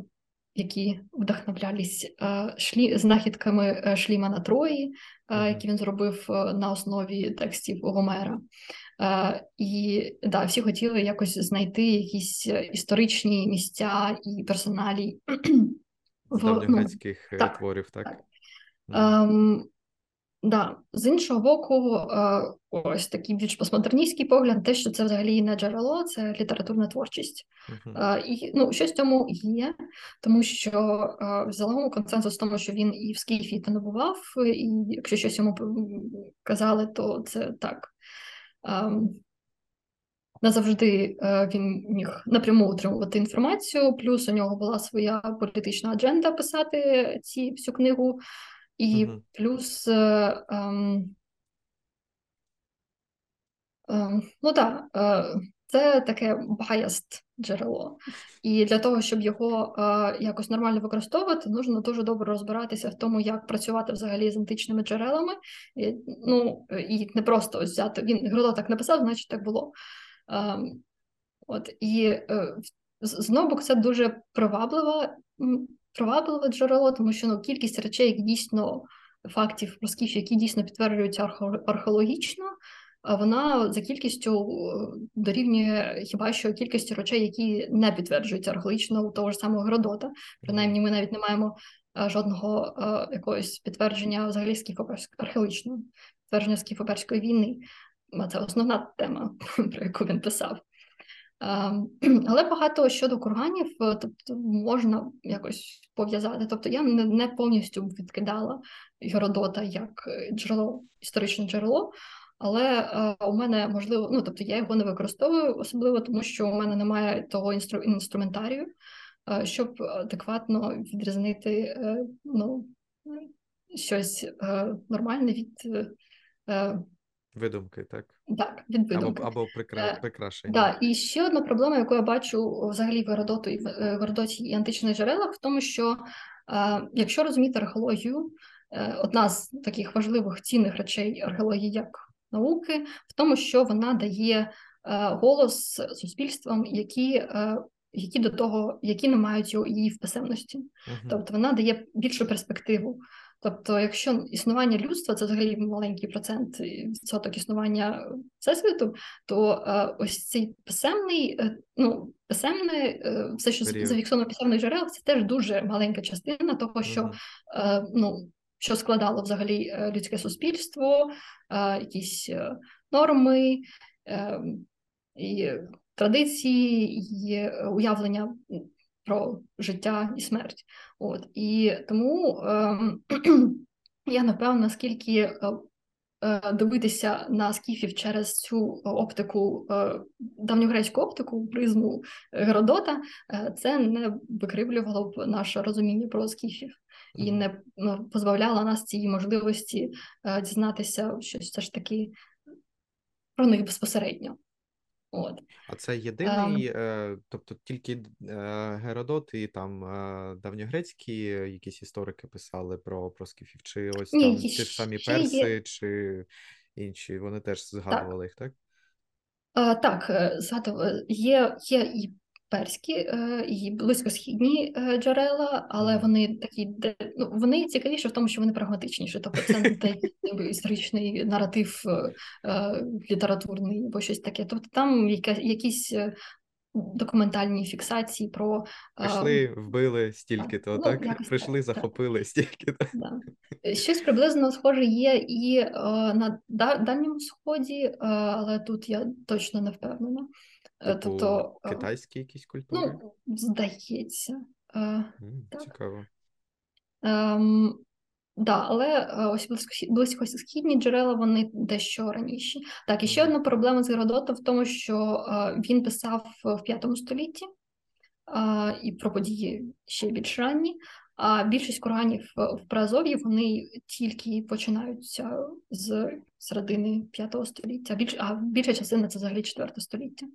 які вдохновлялись е, шлі, знахідками е, Шлімана Трої, які він зробив на основі текстів Гомера. І да, всі хотіли якось знайти якісь історичні місця і персоналі в давньогрецьких ну, творів, так? так. Mm. Да, з іншого боку, е, ось такий більш постмодерністський погляд, те, що це взагалі не джерело, це літературна творчість. Uh-huh. І ну, щось в цьому є, тому що е, в загалом консенсус в тому, що він і в Скіфі то набував, і якщо щось йому казали, то це так. Назавжди е, він міг напряму отримувати інформацію, плюс у нього була своя політична адженда писати ці всю книгу. І угу. плюс, е, ем, ем, ну так, е, це таке biased джерело. І для того, щоб його е, якось нормально використовувати, нужно дуже добре розбиратися в тому, як працювати взагалі з античними джерелами. І, ну, і не просто ось взяти. Він Гродо так написав, значить так було. Ем, от, І е, знову це дуже приваблива привабливе джерело, тому що ну, кількість речей, дійсно фактів про які дійсно підтверджуються археологічно, вона за кількістю дорівнює хіба що кількості речей, які не підтверджуються археологічно у того ж самого Геродота. Принаймні, ми навіть не маємо е, жодного е, якогось підтвердження взагалі археологічного підтвердження скіфоперської війни. Це основна тема, про яку він писав. Ем, але багато щодо курганів, е, тобто можна якось пов'язати. Тобто я не повністю відкидала Геродота як джерело, історичне джерело, але е, у мене можливо, ну тобто я його не використовую, особливо тому, що у мене немає того інстру, інструментарію, щоб адекватно відрізнити ну, щось нормальне від. Видумки, так? Так, від видумки. Або або прикра... Е, прикрашення. Так, і ще одна проблема, яку я бачу взагалі в Геродоту і в е, Геродоті і античних джерелах, в тому, що е, якщо розуміти археологію, е, одна з таких важливих цінних речей археології як науки, в тому, що вона дає е, голос суспільствам, які е, які до того, які не мають її в писемності, uh-huh. тобто вона дає більшу перспективу. Тобто, якщо існування людства це взагалі маленький процент відсоток існування всесвіту, то е, ось цей писемний, е, ну писемне, е, все, що зафіксовано писемних джерел, це теж дуже маленька частина того, що mm-hmm. ну. Що складало взагалі е, людське суспільство, е, якісь е, норми і традиції, і уявлення про життя і смерть. От І тому, е, я напевно, наскільки дивитися на скіфів через цю оптику, давньогрецьку оптику, призму Геродота, це не викривлювало б наше розуміння про скіфів і не ну, позбавляло нас цієї можливості дізнатися щось все ж таки про них безпосередньо. От. А це єдиний, um, тобто тільки е, Геродот і там е, давньогрецькі якісь історики писали про про скіфів, чи ось ні, там ті ж самі перси, є... чи інші, вони теж згадували так. їх, так? А, Так, згадували. Є є і перські е, і близькосхідні е, джерела, але вони такі ну, вони цікавіші в тому, що вони прагматичніші. Тобто це не історичний наратив е, літературний або щось таке. Тобто там якісь документальні фіксації про прийшли, вбили стільки-то, ну, так? Прийшли, так. захопили стільки-то. Да. Щось приблизно схоже є і на Дальньому Сході, але тут я точно не впевнена. Е, типу, тобто, е, китайські якісь культури? Ну, здається. Mm, так. Цікаво. Ем, да, але е, ось близькосхідні джерела вони дещо раніші. Так, і ще mm. одна проблема з Геродотом в тому, що він писав в п'ятому столітті і про події ще більш ранні. А більшість куранів в Празов'ї вони тільки починаються з середини п'ятого століття, а більша частина це взагалі четверте століття.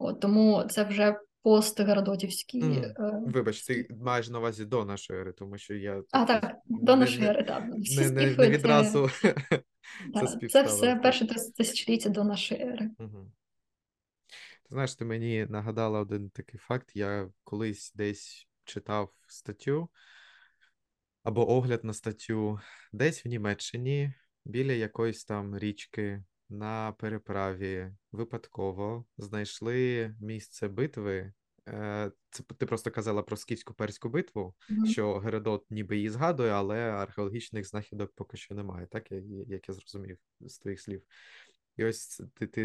От, Тому це вже постгородотівські. Mm. Вибач, ти маєш на увазі до нашої ери, тому що я а так до нашої ери, так. Всі не, не, не відразу це, це, це все перше тисячоліття до нашої ери. Угу. Ти знаєш, ти мені нагадала один такий факт. Я колись десь читав статтю або огляд на статтю десь в Німеччині біля якоїсь там річки на переправі випадково знайшли місце битви. Е, це ти просто казала про скіфську перську битву, mm-hmm. що Геродот ніби її згадує, але археологічних знахідок поки що немає, так як я зрозумів з твоїх слів. І ось ти ти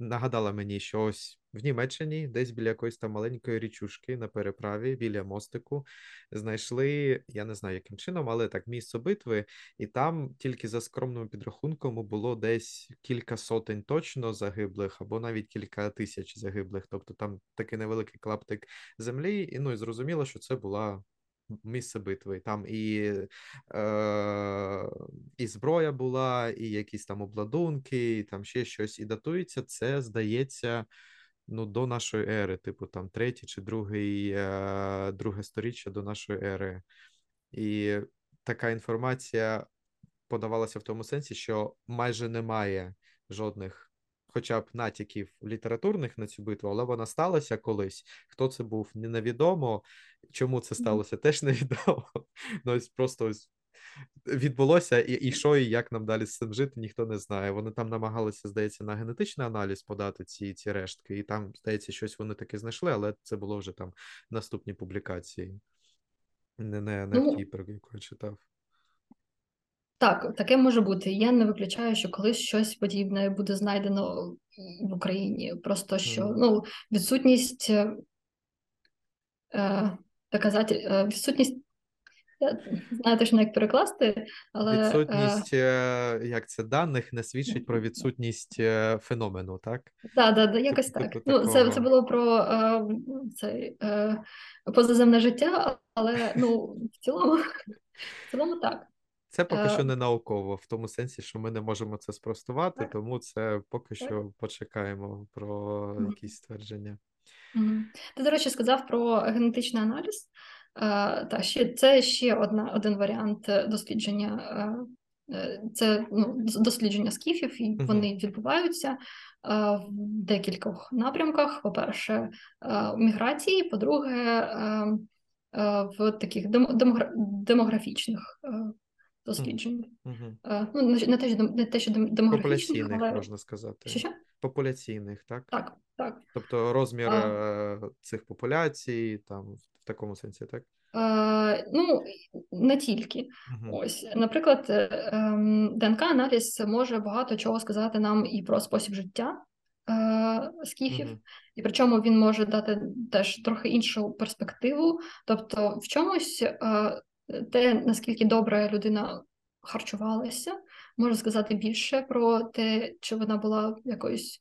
нагадала мені, що ось в Німеччині, десь біля якоїсь там маленької річушки на переправі, біля мостику, знайшли, я не знаю, яким чином, але так, місце битви, і там тільки за скромним підрахунком було десь кілька сотень точно загиблих, або навіть кілька тисяч загиблих. Тобто там такий невеликий клаптик землі, і ну і зрозуміло, що це була місце битви. Там і е, і зброя була, і якісь там обладунки, і там ще щось. І датується це, здається, ну, до нашої ери, типу там третє чи другий, е, друге сторіччя до нашої ери. І така інформація подавалася в тому сенсі, що майже немає жодних хоча б натяків літературних на цю битву, але вона сталася колись. Хто це був, невідомо. Чому це сталося, теж невідомо. Ну, ось просто ось відбулося, і і що, і як нам далі з цим жити, ніхто не знає. Вони там намагалися, здається, на генетичний аналіз подати ці ці рештки, і там, здається, щось вони таки знайшли, але це було вже там наступні публікації. Не не, не ну, в тій, яку я читав. Так, таке може бути. Я не виключаю, що колись щось подібне буде знайдено в Україні. Просто що mm. ну, відсутність е, доказати, е, відсутність. Я знаю точно, як перекласти, але відсутність е, як це даних не свідчить про відсутність е, феномену, так? Так, да, да, якось типу, так. Типу ну, це це було про е, цей, е, позаземне життя, але ну, в цілому, в цілому так. Це поки що е. не науково, в тому сенсі, що ми не можемо це спростувати, тому це поки що почекаємо про якісь ствердження. Ти, до речі, сказав про генетичний аналіз. Е, та ще це ще одна один варіант е, дослідження. Це ну, дослідження скіфів, і вони відбуваються в декількох напрямках. По-перше, міграції, по-друге, в таких демографічних досліджень. Uh-huh. Ну, Не те, що не те, що демографічних, але... можна сказати. Що? Популяційних, так? Так, так. Тобто розмір а... цих популяцій, там в такому сенсі, так? Е, ну, не тільки. Uh-huh. Ось, Наприклад, е, ем, ДНК-аналіз може багато чого сказати нам і про спосіб життя е, скіфів, uh-huh. і причому він може дати теж трохи іншу перспективу. Тобто, в чомусь те, наскільки добра людина харчувалася. Можу сказати більше про те, чи вона була якоюсь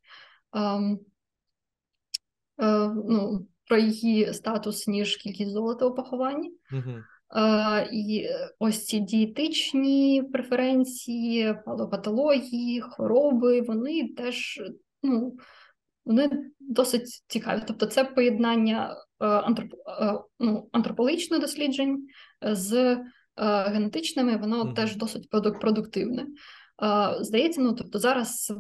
ем, е, ну, про її статус, ніж кількість золота у похованні. Е, і ось ці дієтичні преференції, палопатології, хвороби, вони теж ну, вони досить цікаві. Тобто, це поєднання е, антроп, е, ну, антропологічних досліджень з е, генетичними, воно Мгм. теж досить продуктивне. Здається, ну тобто зараз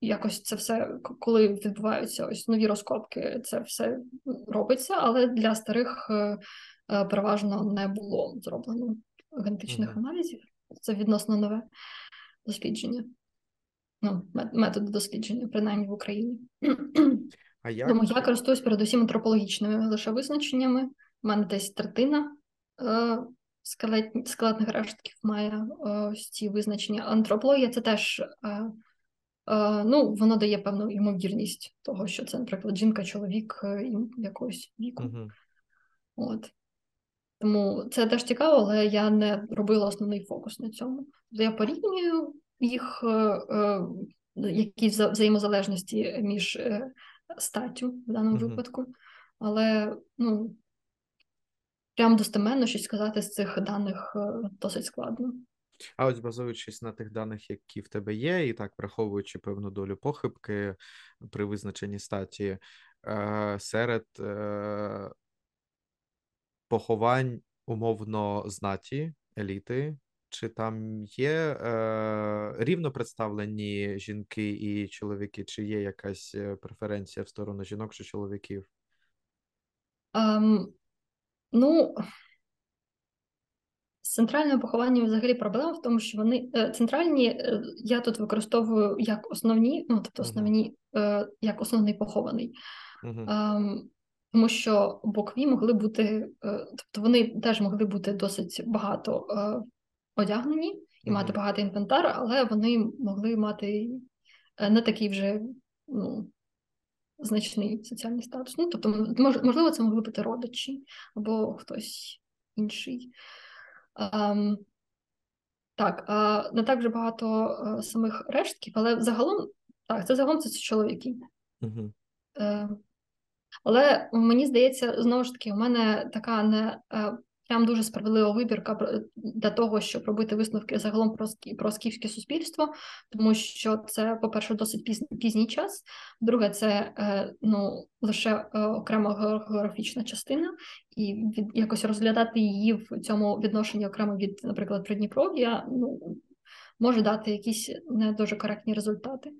якось це все, коли відбуваються ось нові розкопки, це все робиться, але для старих переважно не було зроблено генетичних Мгм. аналізів. Це відносно нове дослідження. Ну, методи дослідження, принаймні в Україні. А як Тому я користуюсь передусім антропологічними лише визначеннями. У мене десь третина е, скелет, скелетних рештків має е, ось ці визначення. Антропологія це теж е, е, ну, воно дає певну ймовірність того, що це, наприклад, жінка, чоловік е, якогось віку. Угу. От. Тому це теж цікаво, але я не робила основний фокус на цьому. Тобто я порівнюю їх е, е, якісь взаємозалежності між е, статтю в даному Мгм. випадку, але ну, прям достеменно щось сказати з цих даних досить складно. А ось базуючись на тих даних, які в тебе є, і так враховуючи певну долю похибки при визначенні статі, серед поховань умовно знаті, еліти, чи там є е, рівно представлені жінки і чоловіки, чи є якась е, преференція в сторону жінок чи чоловіків? Ем, ну, з центральними похованнями взагалі проблема в тому, що вони е, центральні е, я тут використовую як основні, ну тобто основні, е, як основний похований. Ем, тому що букві могли бути, тобто вони теж могли бути досить багато одягнені і мати Мгм. багато інвентар, але вони могли мати е, не такий вже ну, значний соціальний статус. Ну, тобто, можливо, це могли бути родичі або хтось інший. Ем, так, а не так вже багато е, самих рештків, але загалом, так, це загалом це чоловіки. Угу. Е, але мені здається, знову ж таки, у мене така не е, прям дуже справедлива вибірка для того, щоб робити висновки загалом про, про скіфське суспільство, тому що це, по-перше, досить пізній, пізній час. Друге, це е, ну, лише е, окрема географічна частина, і від, якось розглядати її в цьому відношенні окремо від, наприклад, Придніпров'я, ну, може дати якісь не дуже коректні результати.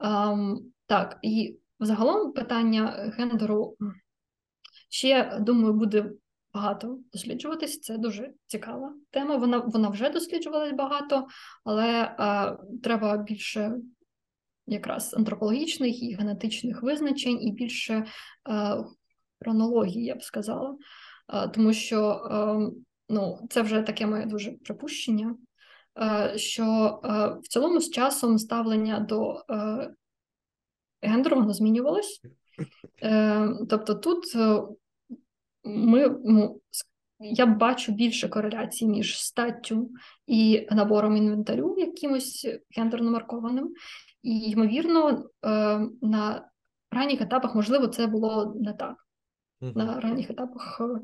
Ем, так, і Загалом питання гендеру ще, думаю, буде багато досліджуватись. Це дуже цікава тема. Вона вона вже досліджувалась багато, але е, треба більше якраз антропологічних і генетичних визначень, і більше е, хронології, я б сказала. Е, тому що ну, це вже таке моє дуже припущення, що в цілому з часом ставлення до гендеру воно змінювалось. Тобто тут ми, ну, я бачу більше кореляцій між статтю і набором інвентарю, якимось гендерно маркованим. І, ймовірно, е, на ранніх етапах, можливо, це було не так. На ранніх етапах е,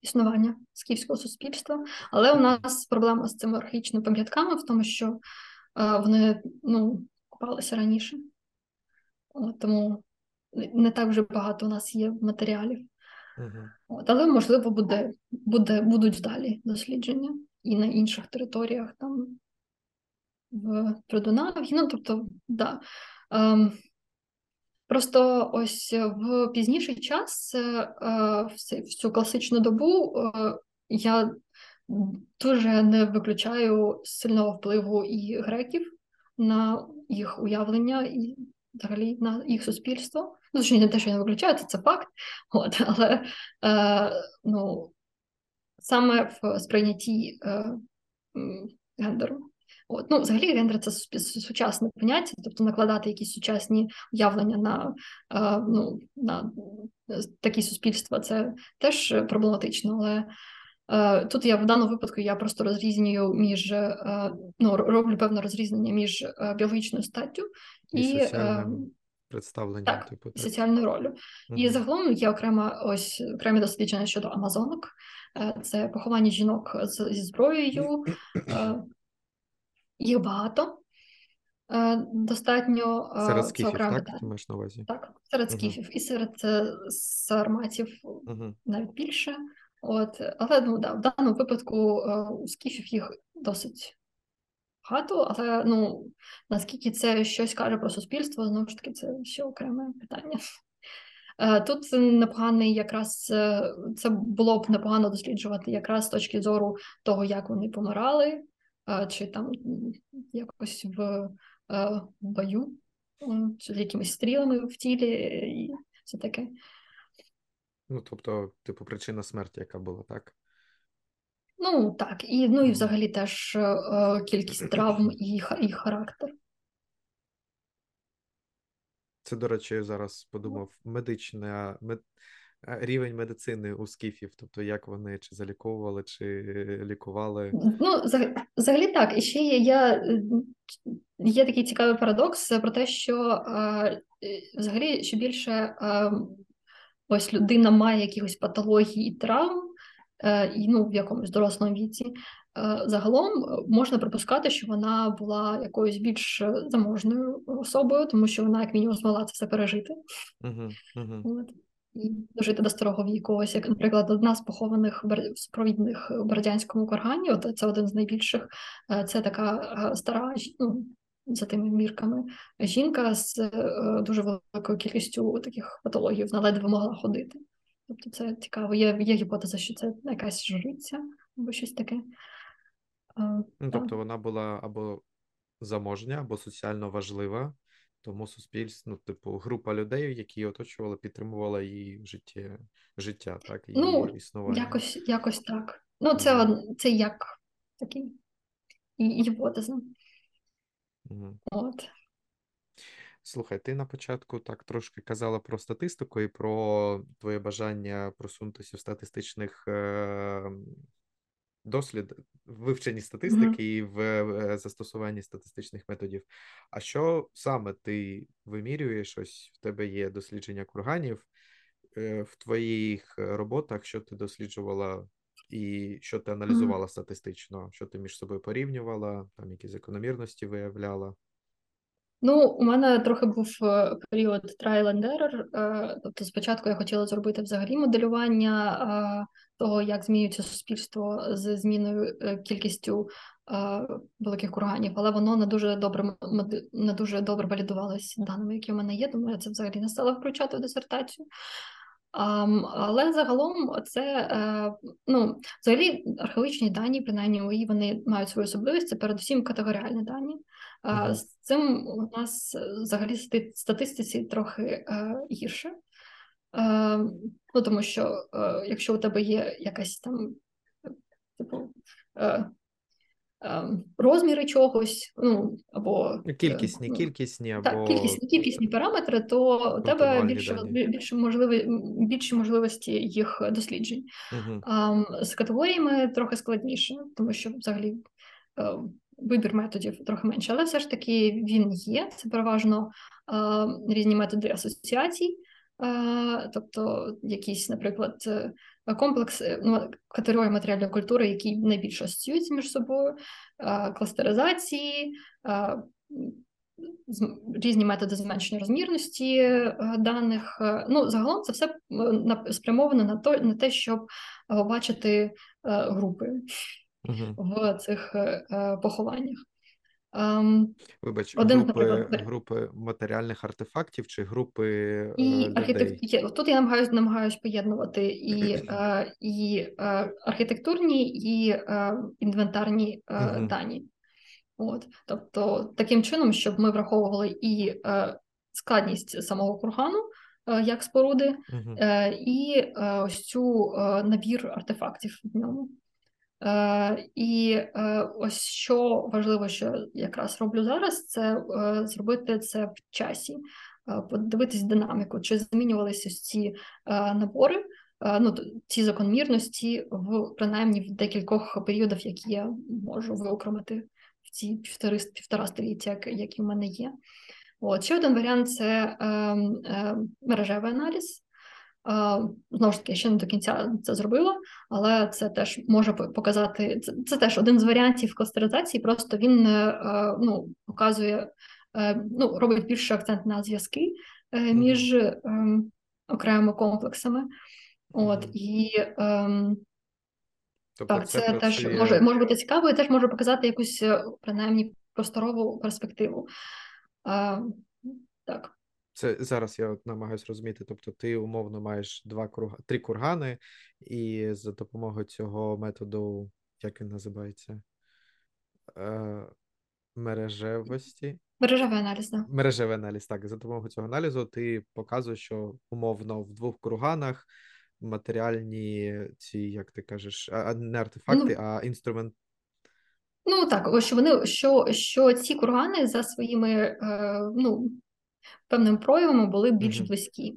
існування скіфського суспільства. Але у нас проблема з цими архаїчними пам'ятками в тому, що е, вони ну, купалися раніше. Тому не так вже багато у нас є матеріалів. От, але, можливо, буде, буде, будуть далі дослідження і на інших територіях, там в Придунав'ї. Ну, тобто, да. Ем, просто ось в пізніший час, е, цей- в цю класичну добу, е, я дуже не виключаю сильного впливу і греків на їх уявлення і взагалі на їх суспільство. Ну, точніше, не те, що я не виключаю, це, це факт. От, але е, ну, саме в сприйнятті е, гендеру. От, ну, взагалі, гендер це сучасне поняття, тобто накладати якісь сучасні уявлення на, е, ну, на такі суспільства, це теж проблематично, але Тут я в даному випадку я просто розрізнюю між ну, роблю певне розрізнення між біологічною статтю і, і соціальним представленням, так, типу так. соціальною ролью. Угу. І загалом є окрема ось окремі дослідження щодо амазонок. Це поховання жінок зі зброєю. Їх багато. Достатньо серед скіфів, так? Ти маєш на увазі? Так, серед скіфів uh-huh. і серед сарматів uh-huh. навіть більше. От, Але ну, да, в даному випадку у скіфів їх досить багато, але ну, наскільки це щось каже про суспільство, знову ж таки, це ще окреме питання. Тут непоганий якраз це було б непогано досліджувати якраз з точки зору того, як вони помирали, чи там якось в бою, з якимись стрілами в тілі і все таке. Ну, тобто, типу, причина смерті, яка була, так? Ну, так. І ну, і взагалі теж е, кількість травм і і характер. Це, до речі, я зараз подумав, медична, мед... рівень медицини у скіфів, тобто як вони чи заліковували, чи лікували. Ну, взагалі так. І ще є я є такий цікавий парадокс про те, що взагалі що більше ось людина має якихось патологій і травм, і ну, в якомусь дорослому віці. Загалом можна припускати, що вона була якоюсь більш заможною особою, тому що вона, як мінімум, змогла це все пережити. Uh-huh, uh-huh. От. І дожити до старого віку. Ось як, наприклад, одна з похованих супровідних в Бердянському кургані, от це один з найбільших, це така стара ну, за тими мірками. Жінка з е, дуже великою кількістю таких патологій, вона ледве могла ходити. Тобто це цікаво. Є є гіпотеза, що це якась жриця або щось таке. Ну, Тобто вона була або заможня, або соціально важлива, тому суспільство, ну, типу, група людей, які оточували, підтримувала її життя, життя так, її ну, існування. Якось якось так. Ну, це, це як такий гіпотеза. Угу. От. Слухай, ти на початку так трошки казала про статистику і про твоє бажання просунутися в статистичних е, дослід, вивченні статистики mm-hmm. і в е, застосуванні статистичних методів. А що саме ти вимірюєш? Ось в тебе є дослідження курганів е, в твоїх роботах, що ти досліджувала і що ти аналізувала mm. статистично, що ти між собою порівнювала, там якісь закономірності виявляла? Ну, у мене трохи був е, період trial and error. Е, тобто, спочатку я хотіла зробити взагалі моделювання е, того, як змінюється суспільство з зміною кількістю великих курганів, але воно не дуже добре не дуже добре валідувалося даними, які в мене є. Тому я це взагалі не стала включати в дисертацію. Але загалом це е, ну, взагалі археологічні дані, принаймні мої, вони мають свою особливість, це передусім категоріальні дані. Uh-huh. З цим у нас взагалі статистиці трохи е, гірше. Е, ну, Тому що е, якщо у тебе є якась там типу розміри чогось, ну або ну, кількісні, ну, кількісні або так, кількісні кількісні параметри, то у тебе більше більше можливі більші можливості їх досліджень. Угу. З категоріями трохи складніше, тому що взагалі е, вибір методів трохи менше, але все ж таки він є. Це переважно е, різні методи асоціацій. Тобто якісь, наприклад, е, комплекс ну, категорії матеріальної культури, які найбільше асоціюються між собою, кластеризації, різні методи зменшення розмірності е, даних. Е, ну, загалом це все спрямовано на то, на те, щоб бачити групи uh в цих похованнях. Um, Вибач, один, групи групи матеріальних артефактів чи групи і е, архітект... Тут я намагаюся намагаюсь поєднувати і е, і е, архітектурні, і е, інвентарні uh-huh. дані. От, Тобто, таким чином, щоб ми враховували і складність самого кургану як споруди, uh-huh. і ось цю набір артефактів в ньому. Е, І е, ось що важливо, що якраз роблю зараз, це е, зробити це в часі, е, подивитись динаміку, чи змінювалися ці е, набори. ну, ці закономірності в принаймні в декількох періодах, які я можу виокремити в ці півтори півтора століття, які в мене є. От ще один варіант це е, е, мережевий аналіз. Е, знову ж таки, я ще не до кінця це зробила, але це теж може показати це, це теж один з варіантів кластеризації. Просто він е, е ну, показує, ну, робить більше акцент на зв'язки між ем, окремими комплексами. От і ем, Тобто так, це, це теж може може бути цікаво, і теж може показати якусь принаймні просторову перспективу. Так. Це зараз я от намагаюся розуміти. Тобто, ти умовно маєш два круг, три кургани, і за допомогою цього методу, як він називається? Е, Мережевості. Мережевий аналіз, так. Мережевий аналіз, так. За допомогою цього аналізу ти показуєш, що умовно в двох круганах матеріальні ці, як ти кажеш, не артефакти, ну, а інструмент. Ну так, що вони що що ці кургани за своїми е, ну, певними проявами були більш близькі,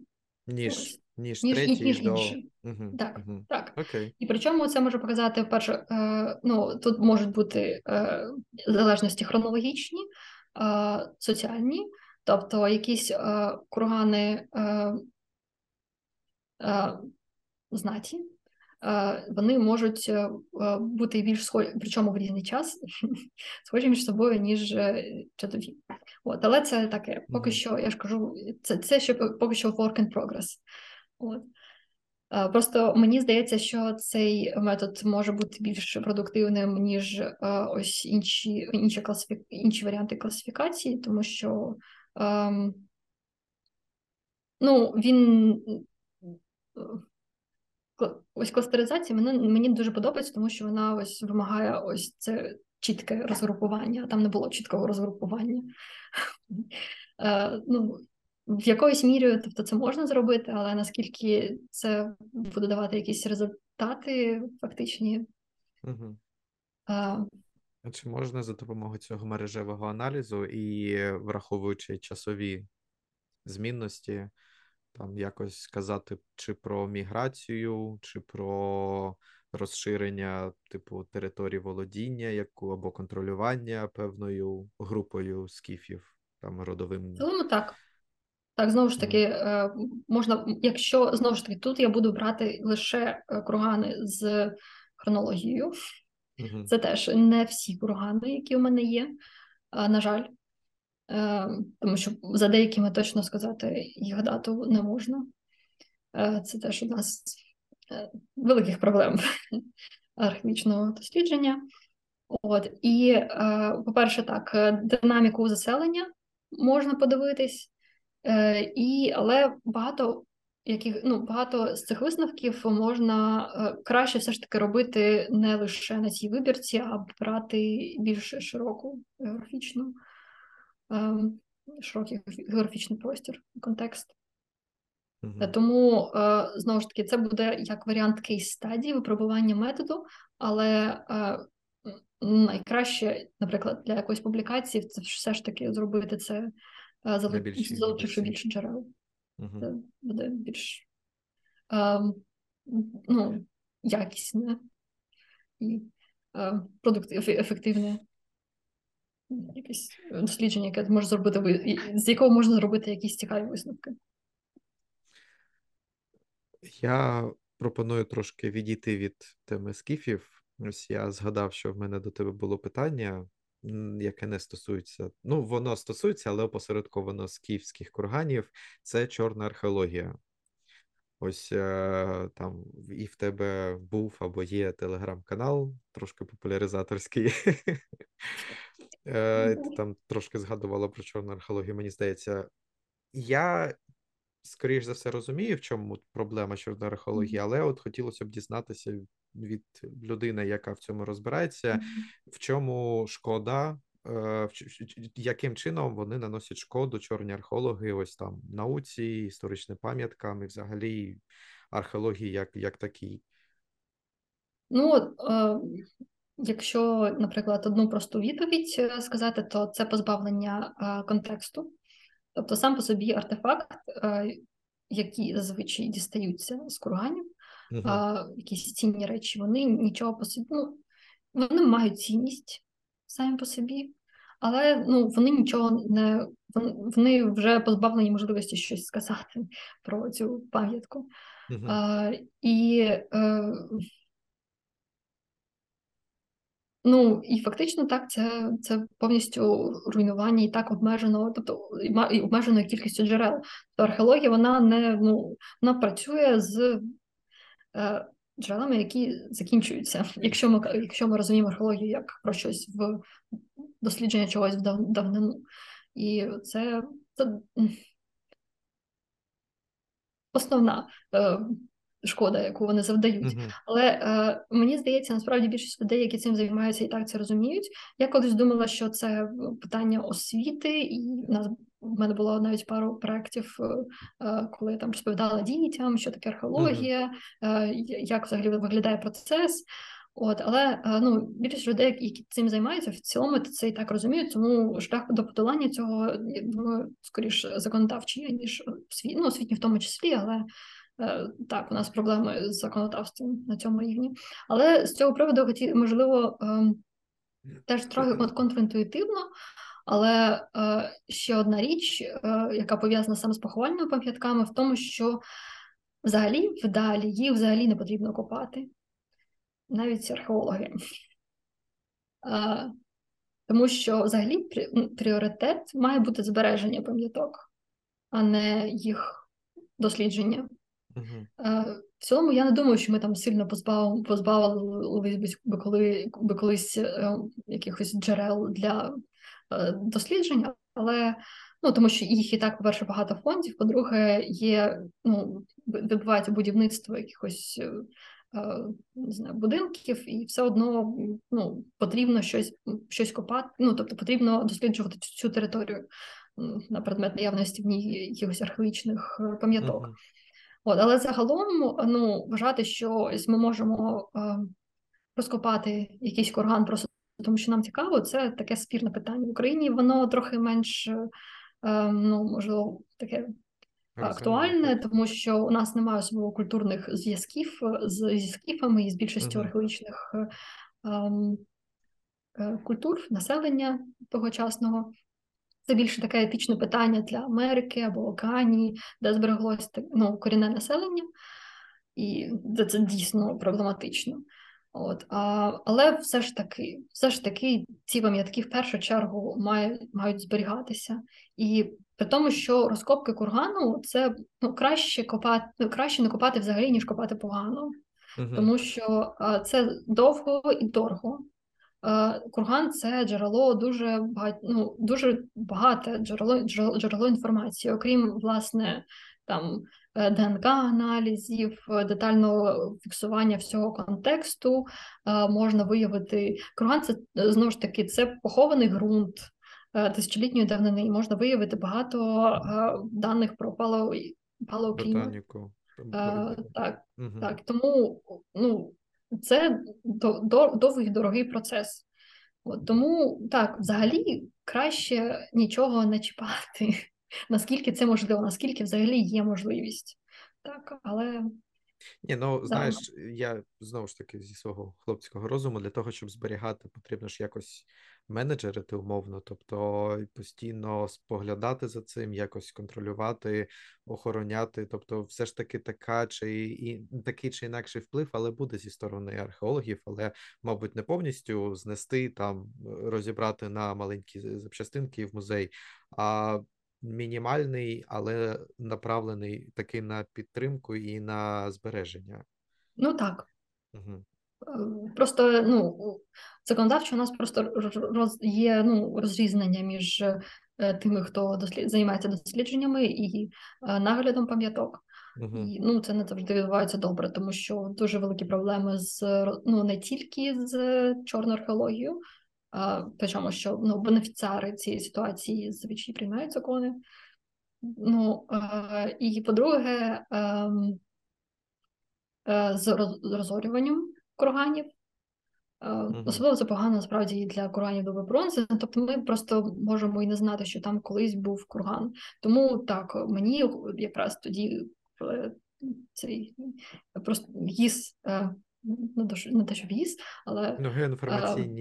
ніж ніж, ніж, ніж, ніж до... інші. Угу. Так, угу. так. Окей. І причому це може показати перше, е, ну тут можуть бути е, залежності хронологічні, е, соціальні, тобто якісь е, кургани. Е, е знаті, вони можуть е, е, бути більш схожі, причому в різний час, схожі між собою, ніж чадові. От, Але це таке, поки що, я ж кажу, це це ще поки що work in progress. От. Просто мені здається, що цей метод може бути більш продуктивним, ніж ось інші інші, класифі... інші варіанти класифікації, тому що ем, ну, він ось кластеризація мені, мені дуже подобається, тому що вона ось вимагає ось це чітке розгрупування. Там не було чіткого розгрупування. Е, ну, В якоїсь мірі тобто це можна зробити, але наскільки це буде давати якісь результати фактичні. Угу. А чи можна за допомогою цього мережевого аналізу і враховуючи часові змінності, там якось сказати чи про міграцію, чи про розширення типу території володіння, яку або контролювання певною групою скіфів, там родовим. Ну так. Так, знову ж таки, mm. можна, якщо знову ж таки, тут я буду брати лише е, кургани з хронологією. Це теж не всі кургани, які у мене є, на жаль. Е, тому що за деякими точно сказати їх дату не можна. Е, це теж у нас е, великих проблем археологічного дослідження. От і, по-перше, так, динаміку заселення можна подивитись, і, але багато яких ну багато з цих висновків можна краще все ж таки робити не лише на цій вибірці, а брати більш широку географічну. Ем, широкий географічний простір, контекст. uh Тому, е, знову ж таки, це буде як варіант кейс стадії випробування методу, але е, найкраще, наприклад, для якоїсь публікації це все ж таки зробити це, залучивши більше джерел. uh Це буде більш ем, ну, якісне і продуктивне, ефективне якесь дослідження, яке може зробити з якого можна зробити якісь цікаві висновки. Я пропоную трошки відійти від теми скіфів. Ось я згадав, що в мене до тебе було питання, яке не стосується. Ну, воно стосується, але опосередковано скіфських курганів. Це чорна археологія. Ось е, там і в тебе був або є телеграм-канал, трошки популяризаторський. Е, ти там трошки згадувала про чорну археологію, мені здається. Я, скоріш за все, розумію, в чому проблема чорної археології, але от хотілося б дізнатися від людини, яка в цьому розбирається, в чому шкода, яким чином вони наносять шкоду чорні археологи, ось там науці, історичним пам'яткам і взагалі археології як як такій. Ну, е, Якщо, наприклад, одну просту відповідь е, сказати, то це позбавлення е, контексту. Тобто сам по собі артефакт, е, які зазвичай дістаються з курганів, uh-huh. якісь цінні речі, вони нічого по собі. Ну, вони мають цінність самі по собі, але ну, вони нічого не вони вже позбавлені можливості щось сказати про цю пам'ятку. Uh-huh. А, І е, Ну і фактично так, це це повністю руйнування і так обмежено, тобто і обмеженою кількістю джерел. Тобто археологія вона не ну вона працює з е, джерелами, які закінчуються. Якщо ми якщо ми розуміємо археологію як про щось в дослідження чогось в давнину. І це, це основна. Е, шкода, яку вони завдають. Uh-huh. Але е, мені здається, насправді більшість людей, які цим займаються, і так це розуміють. Я колись думала, що це питання освіти, і в нас в мене було навіть пару проєктів, е, е коли я там розповідала дітям, що таке археологія, uh-huh. е, як взагалі виглядає процес. От, але е, ну більшість людей, які цим займаються, в цілому це і так розуміють. Тому шлях до подолання цього я думаю, скоріш законодавчий, ніж освіт, ну, освітній в тому числі, але Е, так, у нас проблеми з законодавством на цьому рівні. Але з цього приводу хотів, можливо, ем, теж трохи контрінтуїтивно, але е, ще одна річ, е, яка пов'язана саме з поховальними пам'ятками, в тому, що взагалі вдалі їх взагалі не потрібно копати, навіть археологи. Тому що взагалі пріоритет має бути збереження пам'яток, а не їх дослідження. Uh-huh. В цілому я не думаю, що ми там сильно позбав, позбавились би коли би колись е, якихось джерел для е, дослідження, але ну тому що їх і так, по-перше, багато фондів. По-друге, є ну відбувається будівництво якихось не знаю, будинків, і все одно ну, потрібно щось щось копати. Ну тобто потрібно досліджувати цю територію на предмет наявності в ній якихось археологічних пам'яток. Uh-huh. От, Але загалом ну, вважати, що ось ми можемо е, розкопати якийсь курган просто тому, що нам цікаво, це таке спірне питання. В Україні воно трохи менш, е, ну, можливо, таке актуальне, тому що у нас немає особливо культурних зв'язків з, зі скіфами і з більшістю uh-huh. археологічних е, ем, е, культур населення тогочасного. Це більше таке етичне питання для Америки або Океанії, де збереглося ну, корінне населення, і це, це дійсно проблематично. От, а, Але все ж таки, все ж таки, ці пам'ятки в першу чергу мають мають зберігатися. І при тому, що розкопки кургану це ну, краще копати, ну, краще не копати взагалі, ніж копати погано, угу. тому що а, це довго і дорого. Е, курган це джерело дуже багать, ну, дуже багате джерело, джерело джерело інформації, окрім власне там е, ДНК-аналізів, детального фіксування всього контексту е, можна виявити. Курган це знову ж таки це похований ґрунт тисячолітньої давнини, і можна виявити багато даних про палеоклімат. Так, угу. так, тому ну це довгий дорогий процес. От, Тому так, взагалі краще нічого не чіпати, наскільки це можливо, наскільки взагалі є можливість. Так, але ні, ну знаєш, я знову ж таки зі свого хлопського розуму для того, щоб зберігати, потрібно ж якось менеджерити умовно, тобто постійно споглядати за цим, якось контролювати, охороняти. Тобто, все ж таки така чи і такий чи інакший вплив, але буде зі сторони археологів, але, мабуть, не повністю знести там, розібрати на маленькі запчастинки в музей. а Мінімальний, але направлений таки на підтримку і на збереження. Ну так. Угу. Просто ну, законодавчо у нас просто роз, є ну, розрізнення між е, тими, хто дослід, займається дослідженнями і е, наглядом пам'яток. Uh-huh. І, ну, Це не завжди відбувається добре, тому що дуже великі проблеми з ну, не тільки з чорною археологією, а, причому що ну, бенефіціари цієї ситуації зазвичай приймають закони. Ну, а, І, по-друге, а, ем, е, з розорюванням курганів. Uh-huh. Особливо це погано насправді і для курганів доби бронзи. Тобто ми просто можемо і не знати, що там колись був курган. Тому так, мені якраз тоді цей просто ВІЗ, не те, що ВІЗ, але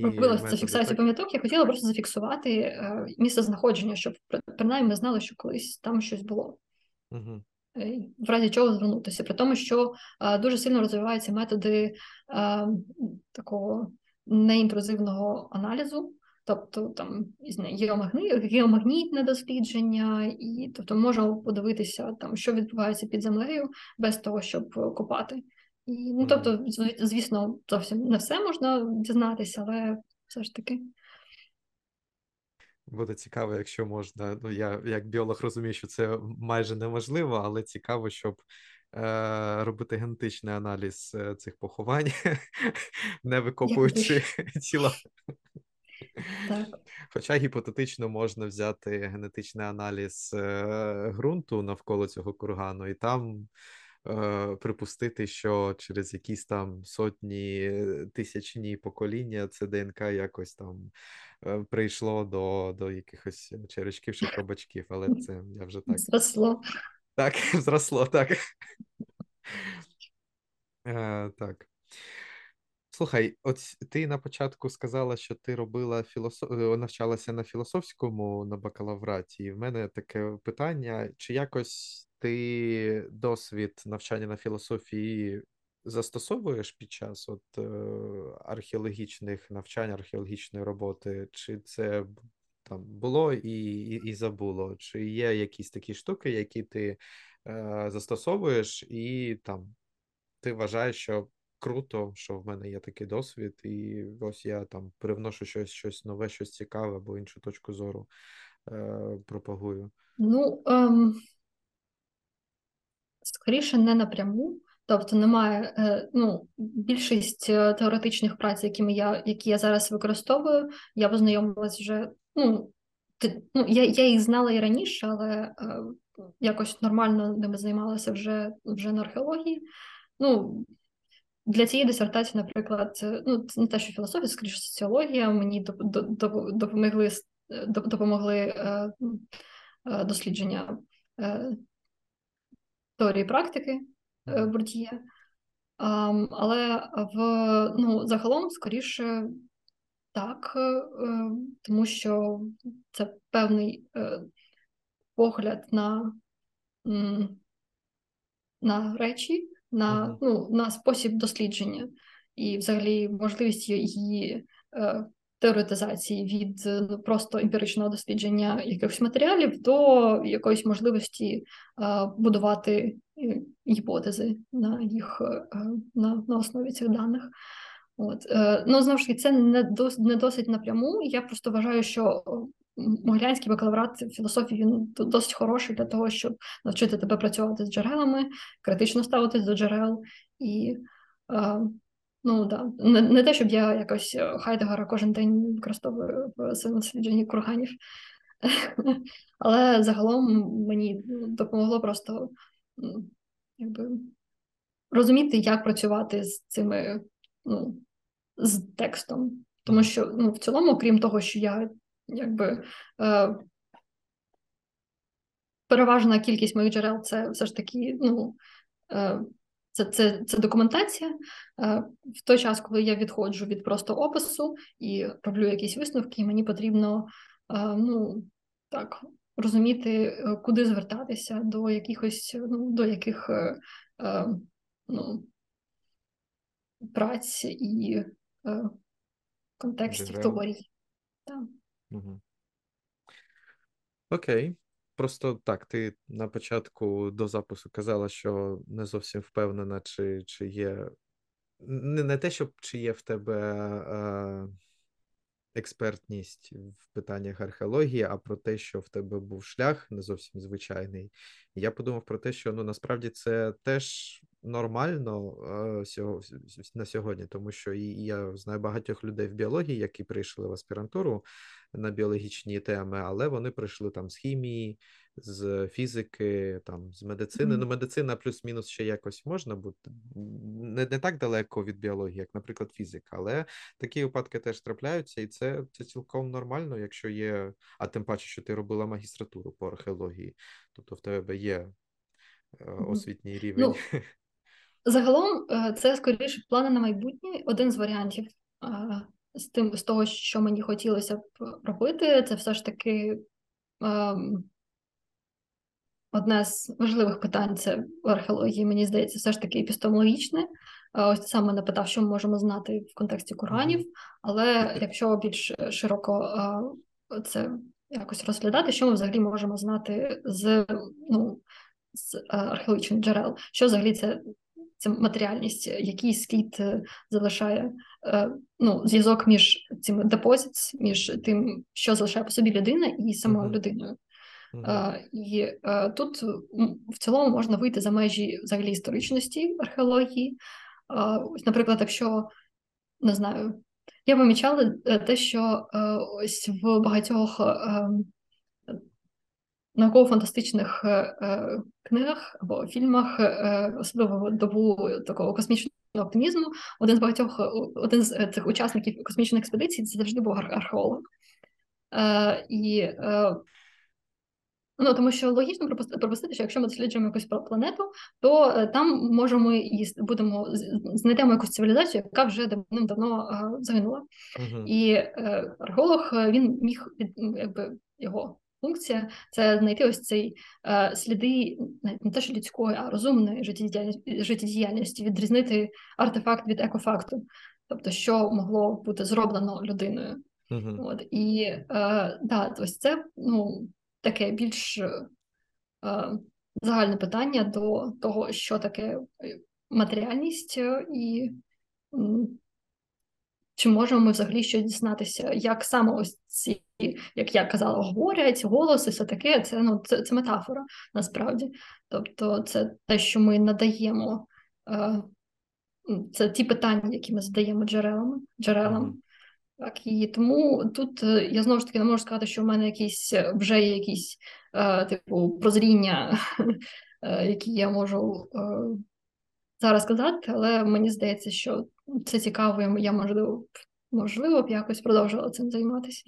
робила цю фіксацію пам'яток. Я хотіла просто зафіксувати місце знаходження, щоб принаймні ми знали, що колись там щось було. Угу. В разі чого звернутися, при тому, що дуже сильно розвиваються методи такого неінтрузивного аналізу, тобто там геомагнітне дослідження, і тобто можна подивитися, там, що відбувається під землею без того, щоб копати. І, ну, Тобто, звісно, зовсім не все можна дізнатися, але все ж таки. Буде цікаво, якщо можна. Ну, я як біолог розумію, що це майже неможливо, але цікаво, щоб е, робити генетичний аналіз е, цих поховань, не викопуючи тіла. Так. Хоча гіпотетично можна взяти генетичний аналіз е, ґрунту навколо цього кургану, і там припустити, що через якісь там сотні тисячні покоління це ДНК якось там е, прийшло до до якихось черечків чи хробачків, але це я вже так. Зросло. Так, зросло, так. Е, Так. Слухай, от ти на початку сказала, що ти робила філософ... Е, навчалася на філософському на бакалавраті. І в мене таке питання: чи якось ти досвід навчання на філософії застосовуєш під час от е, археологічних навчань, археологічної роботи? Чи це там було і, і, і забуло? Чи є якісь такі штуки, які ти е, застосовуєш, і там ти вважаєш, що круто, що в мене є такий досвід, і ось я там привношу щось щось нове, щось цікаве або іншу точку зору е, пропагую. Ну, ем, скоріше, не напряму. Тобто немає е, ну, більшість е, теоретичних праць, якими я які я зараз використовую, я познайомилась вже. Ну, ти, ну я я їх знала і раніше, але е, якось нормально ними займалася вже вже на археології. Ну, для цієї дисертації, наприклад, ну це не те, що філософія, скоріше соціологія, мені допомогли допомогли е, е, дослідження е, теорії практики Бурдіє. Але в ну, загалом скоріше так, тому що це певний погляд на, на речі на ну, на спосіб дослідження. І, взагалі, можливість її е, теоретизації від ну, просто емпіричного дослідження якихось матеріалів до якоїсь можливості е, будувати е, гіпотези на їх е, на, на основі цих даних. От. Е, ну, знову ж таки, це не дос, не досить напряму. Я просто вважаю, що Могилянський бакалаврат філософії він досить хороший для того, щоб навчити тебе працювати з джерелами, критично ставитись до джерел. І е, ну, да, не, не те, щоб я якось Хайдегера кожен день використовую в своєму дослідженні курганів. Але загалом мені допомогло просто якби, розуміти, як працювати з цими ну, з текстом. Тому що ну, в цілому, крім того, що я якби е, переважна кількість моїх джерел це все ж таки, ну, е, це це, це документація. Е, в той час, коли я відходжу від просто опису і роблю якісь висновки, мені потрібно е, ну, так, розуміти, е, куди звертатися, до якихось, ну, до яких ну, праць і контекстів теорій. Угу. Окей. Просто так, ти на початку до запису казала, що не зовсім впевнена, чи чи є. Не не те, щоб чи є в тебе е, експертність в питаннях археології, а про те, що в тебе був шлях не зовсім звичайний. Я подумав про те, що ну насправді це теж нормально е, на сьогодні, тому що і я знаю багатьох людей в біології, які прийшли в аспірантуру на біологічні теми, але вони прийшли там з хімії, з фізики, там з медицини. Mm-hmm. Ну, медицина плюс-мінус ще якось можна бути не не так далеко від біології, як, наприклад, фізика. Але такі випадки теж трапляються, і це це цілком нормально, якщо є. А тим паче, що ти робила магістратуру по археології, тобто в тебе є mm-hmm. освітній рівень. Ну, Загалом, е, це скоріше плани на майбутнє. Один з варіантів е, з тим, з того, що мені хотілося б робити, це все ж таки ем, одне з важливих питань це в археології, мені здається, все ж таки епістемологічне. Ось саме напитав, що ми можемо знати в контексті Коранів, але якщо більш широко це якось розглядати, що ми взагалі можемо знати з ну, з археологічних джерел, що взагалі це це матеріальність, який слід е, залишає ну, зв'язок між цими депозит, між тим, що залишає по собі людина, і самою людиною. Uh-huh. І тут в цілому можна вийти за межі взагалі історичності археології. Наприклад, якщо не знаю, я помічала е, те, що е, ось в багатьох ем, науково-фантастичних книгах або фільмах, особливо добу такого космічного оптимізму, один з багатьох один з цих учасників космічної експедиції це завжди був археолог. І Ну тому що логічно пропустити, що якщо ми досліджуємо якусь планету, то е, там можемо і будемо знайдемо якусь цивілізацію, яка вже давним-давно е, загинула. Uh-huh. І е, археолог він міг якби його функція це знайти ось цей е, сліди не те, що людської, а розумної життєдіяльності, життєдіяльності, відрізнити артефакт від екофакту, тобто, що могло бути зроблено людиною. Uh-huh. От і е, да, ось це ну таке більш е, загальне питання до того, що таке матеріальність, е, і чи можемо ми взагалі щось дізнатися, як саме ось ці, як я казала, говорять, голоси, все таке, це ну, це, це метафора насправді. Тобто, це те, що ми надаємо, е, це ті питання, які ми задаємо джерелами, джерелам. Так, і тому тут е, я знову ж таки не можу сказати, що в мене якісь е, вже є якісь типу прозріння, які я можу зараз сказати, але мені здається, що це цікаво, я можливо можливо б якось продовжувала цим займатися.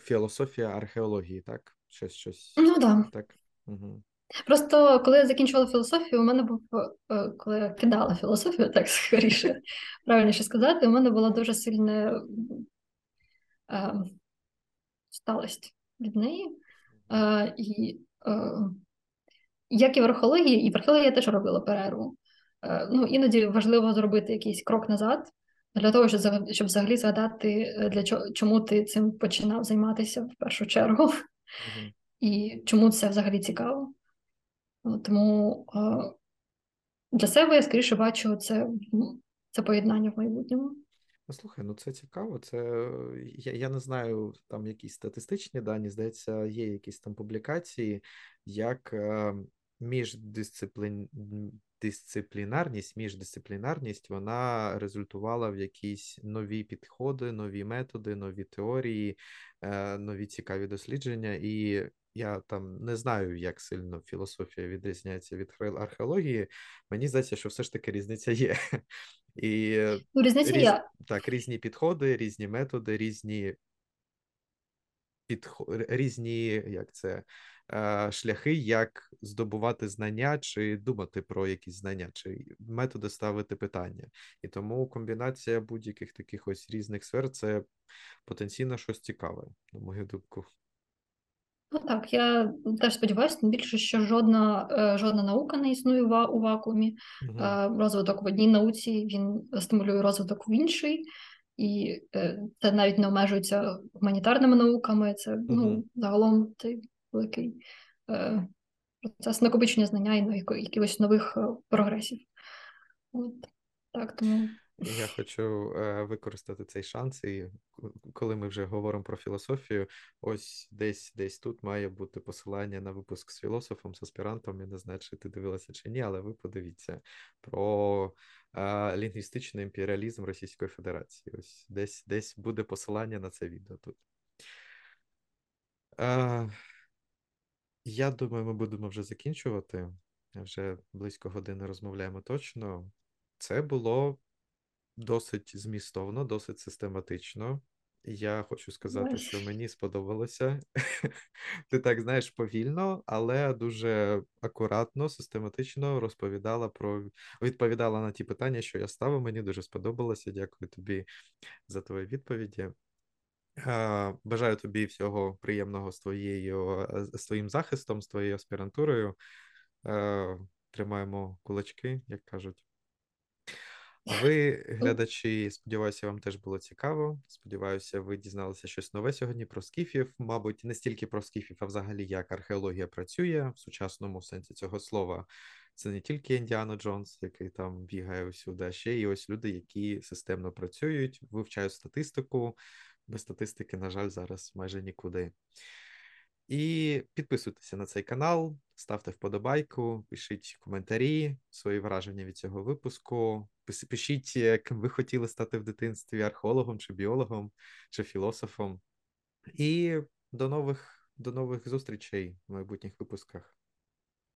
Філософія археології, так? Щось щось. Ну да. так. Угу. Просто коли я закінчувала філософію, у мене був, е, коли я кидала філософію, так скоріше, правильніше сказати, у мене була дуже сильна е, сталость від неї. Е, і е, як і в археології, і в археології я теж робила перерву. Е, ну, Іноді важливо зробити якийсь крок назад для того, щоб щоб взагалі згадати, е, для чого чому ти цим починав займатися в першу чергу, mm-hmm. і чому це взагалі цікаво. Тому для себе я скоріше бачу це це поєднання в майбутньому. Ну, слухай, ну це цікаво. Це я я не знаю, там якісь статистичні дані, здається, є якісь там публікації, як е, міждисциплін... дисциплінарність, міждисциплінарність вона результувала в якісь нові підходи, нові методи, нові теорії, е, нові цікаві дослідження. І я там не знаю, як сильно філософія відрізняється від археології. Мені здається, що все ж таки різниця є. І ну, різниця різ... є. Так, різні підходи, різні методи, різні підход... різні як це, шляхи, як здобувати знання, чи думати про якісь знання, чи методи ставити питання. І тому комбінація будь-яких таких ось різних сфер це потенційно щось цікаве, на мою думку. Ну так, я теж сподіваюся, тим більше, що жодна е, жодна наука не існує у вакуумі. Угу. Розвиток в одній науці він стимулює розвиток в іншій, і е, це навіть не обмежується гуманітарними науками. Це ну, загалом цей великий е, процес накопичення знання і якихось нових прогресів. От так тому. Я хочу е, використати цей шанс, і коли ми вже говоримо про філософію, ось десь десь тут має бути посилання на випуск з філософом, з аспірантом. Я не знаю, чи ти дивилася чи ні, але ви подивіться про е, лінгвістичний імперіалізм Російської Федерації. Ось десь десь буде посилання на це відео тут. Я думаю, ми будемо вже закінчувати. Вже близько години розмовляємо точно. Це було досить змістовно, досить систематично. Я хочу сказати, що мені сподобалося. Ти так знаєш повільно, але дуже акуратно, систематично розповідала про відповідала на ті питання, що я ставив. Мені дуже сподобалося. Дякую тобі за твої відповіді. Бажаю тобі всього приємного з твоєю з твоїм захистом, з твоєю аспірантурою. Тримаємо кулачки, як кажуть. А ви, глядачі, сподіваюся, вам теж було цікаво. Сподіваюся, ви дізналися щось нове сьогодні про скіфів. Мабуть, не стільки про скіфів, а взагалі як археологія працює в сучасному сенсі цього слова. Це не тільки Індіана Джонс, який там бігає усюди, а ще й ось люди, які системно працюють, вивчають статистику. Без статистики, на жаль, зараз майже нікуди. І підписуйтеся на цей канал, ставте вподобайку, пишіть коментарі, свої враження від цього випуску. Пишіть, ким ви хотіли стати в дитинстві археологом, чи біологом, чи філософом. І до нових, до нових зустрічей в майбутніх випусках.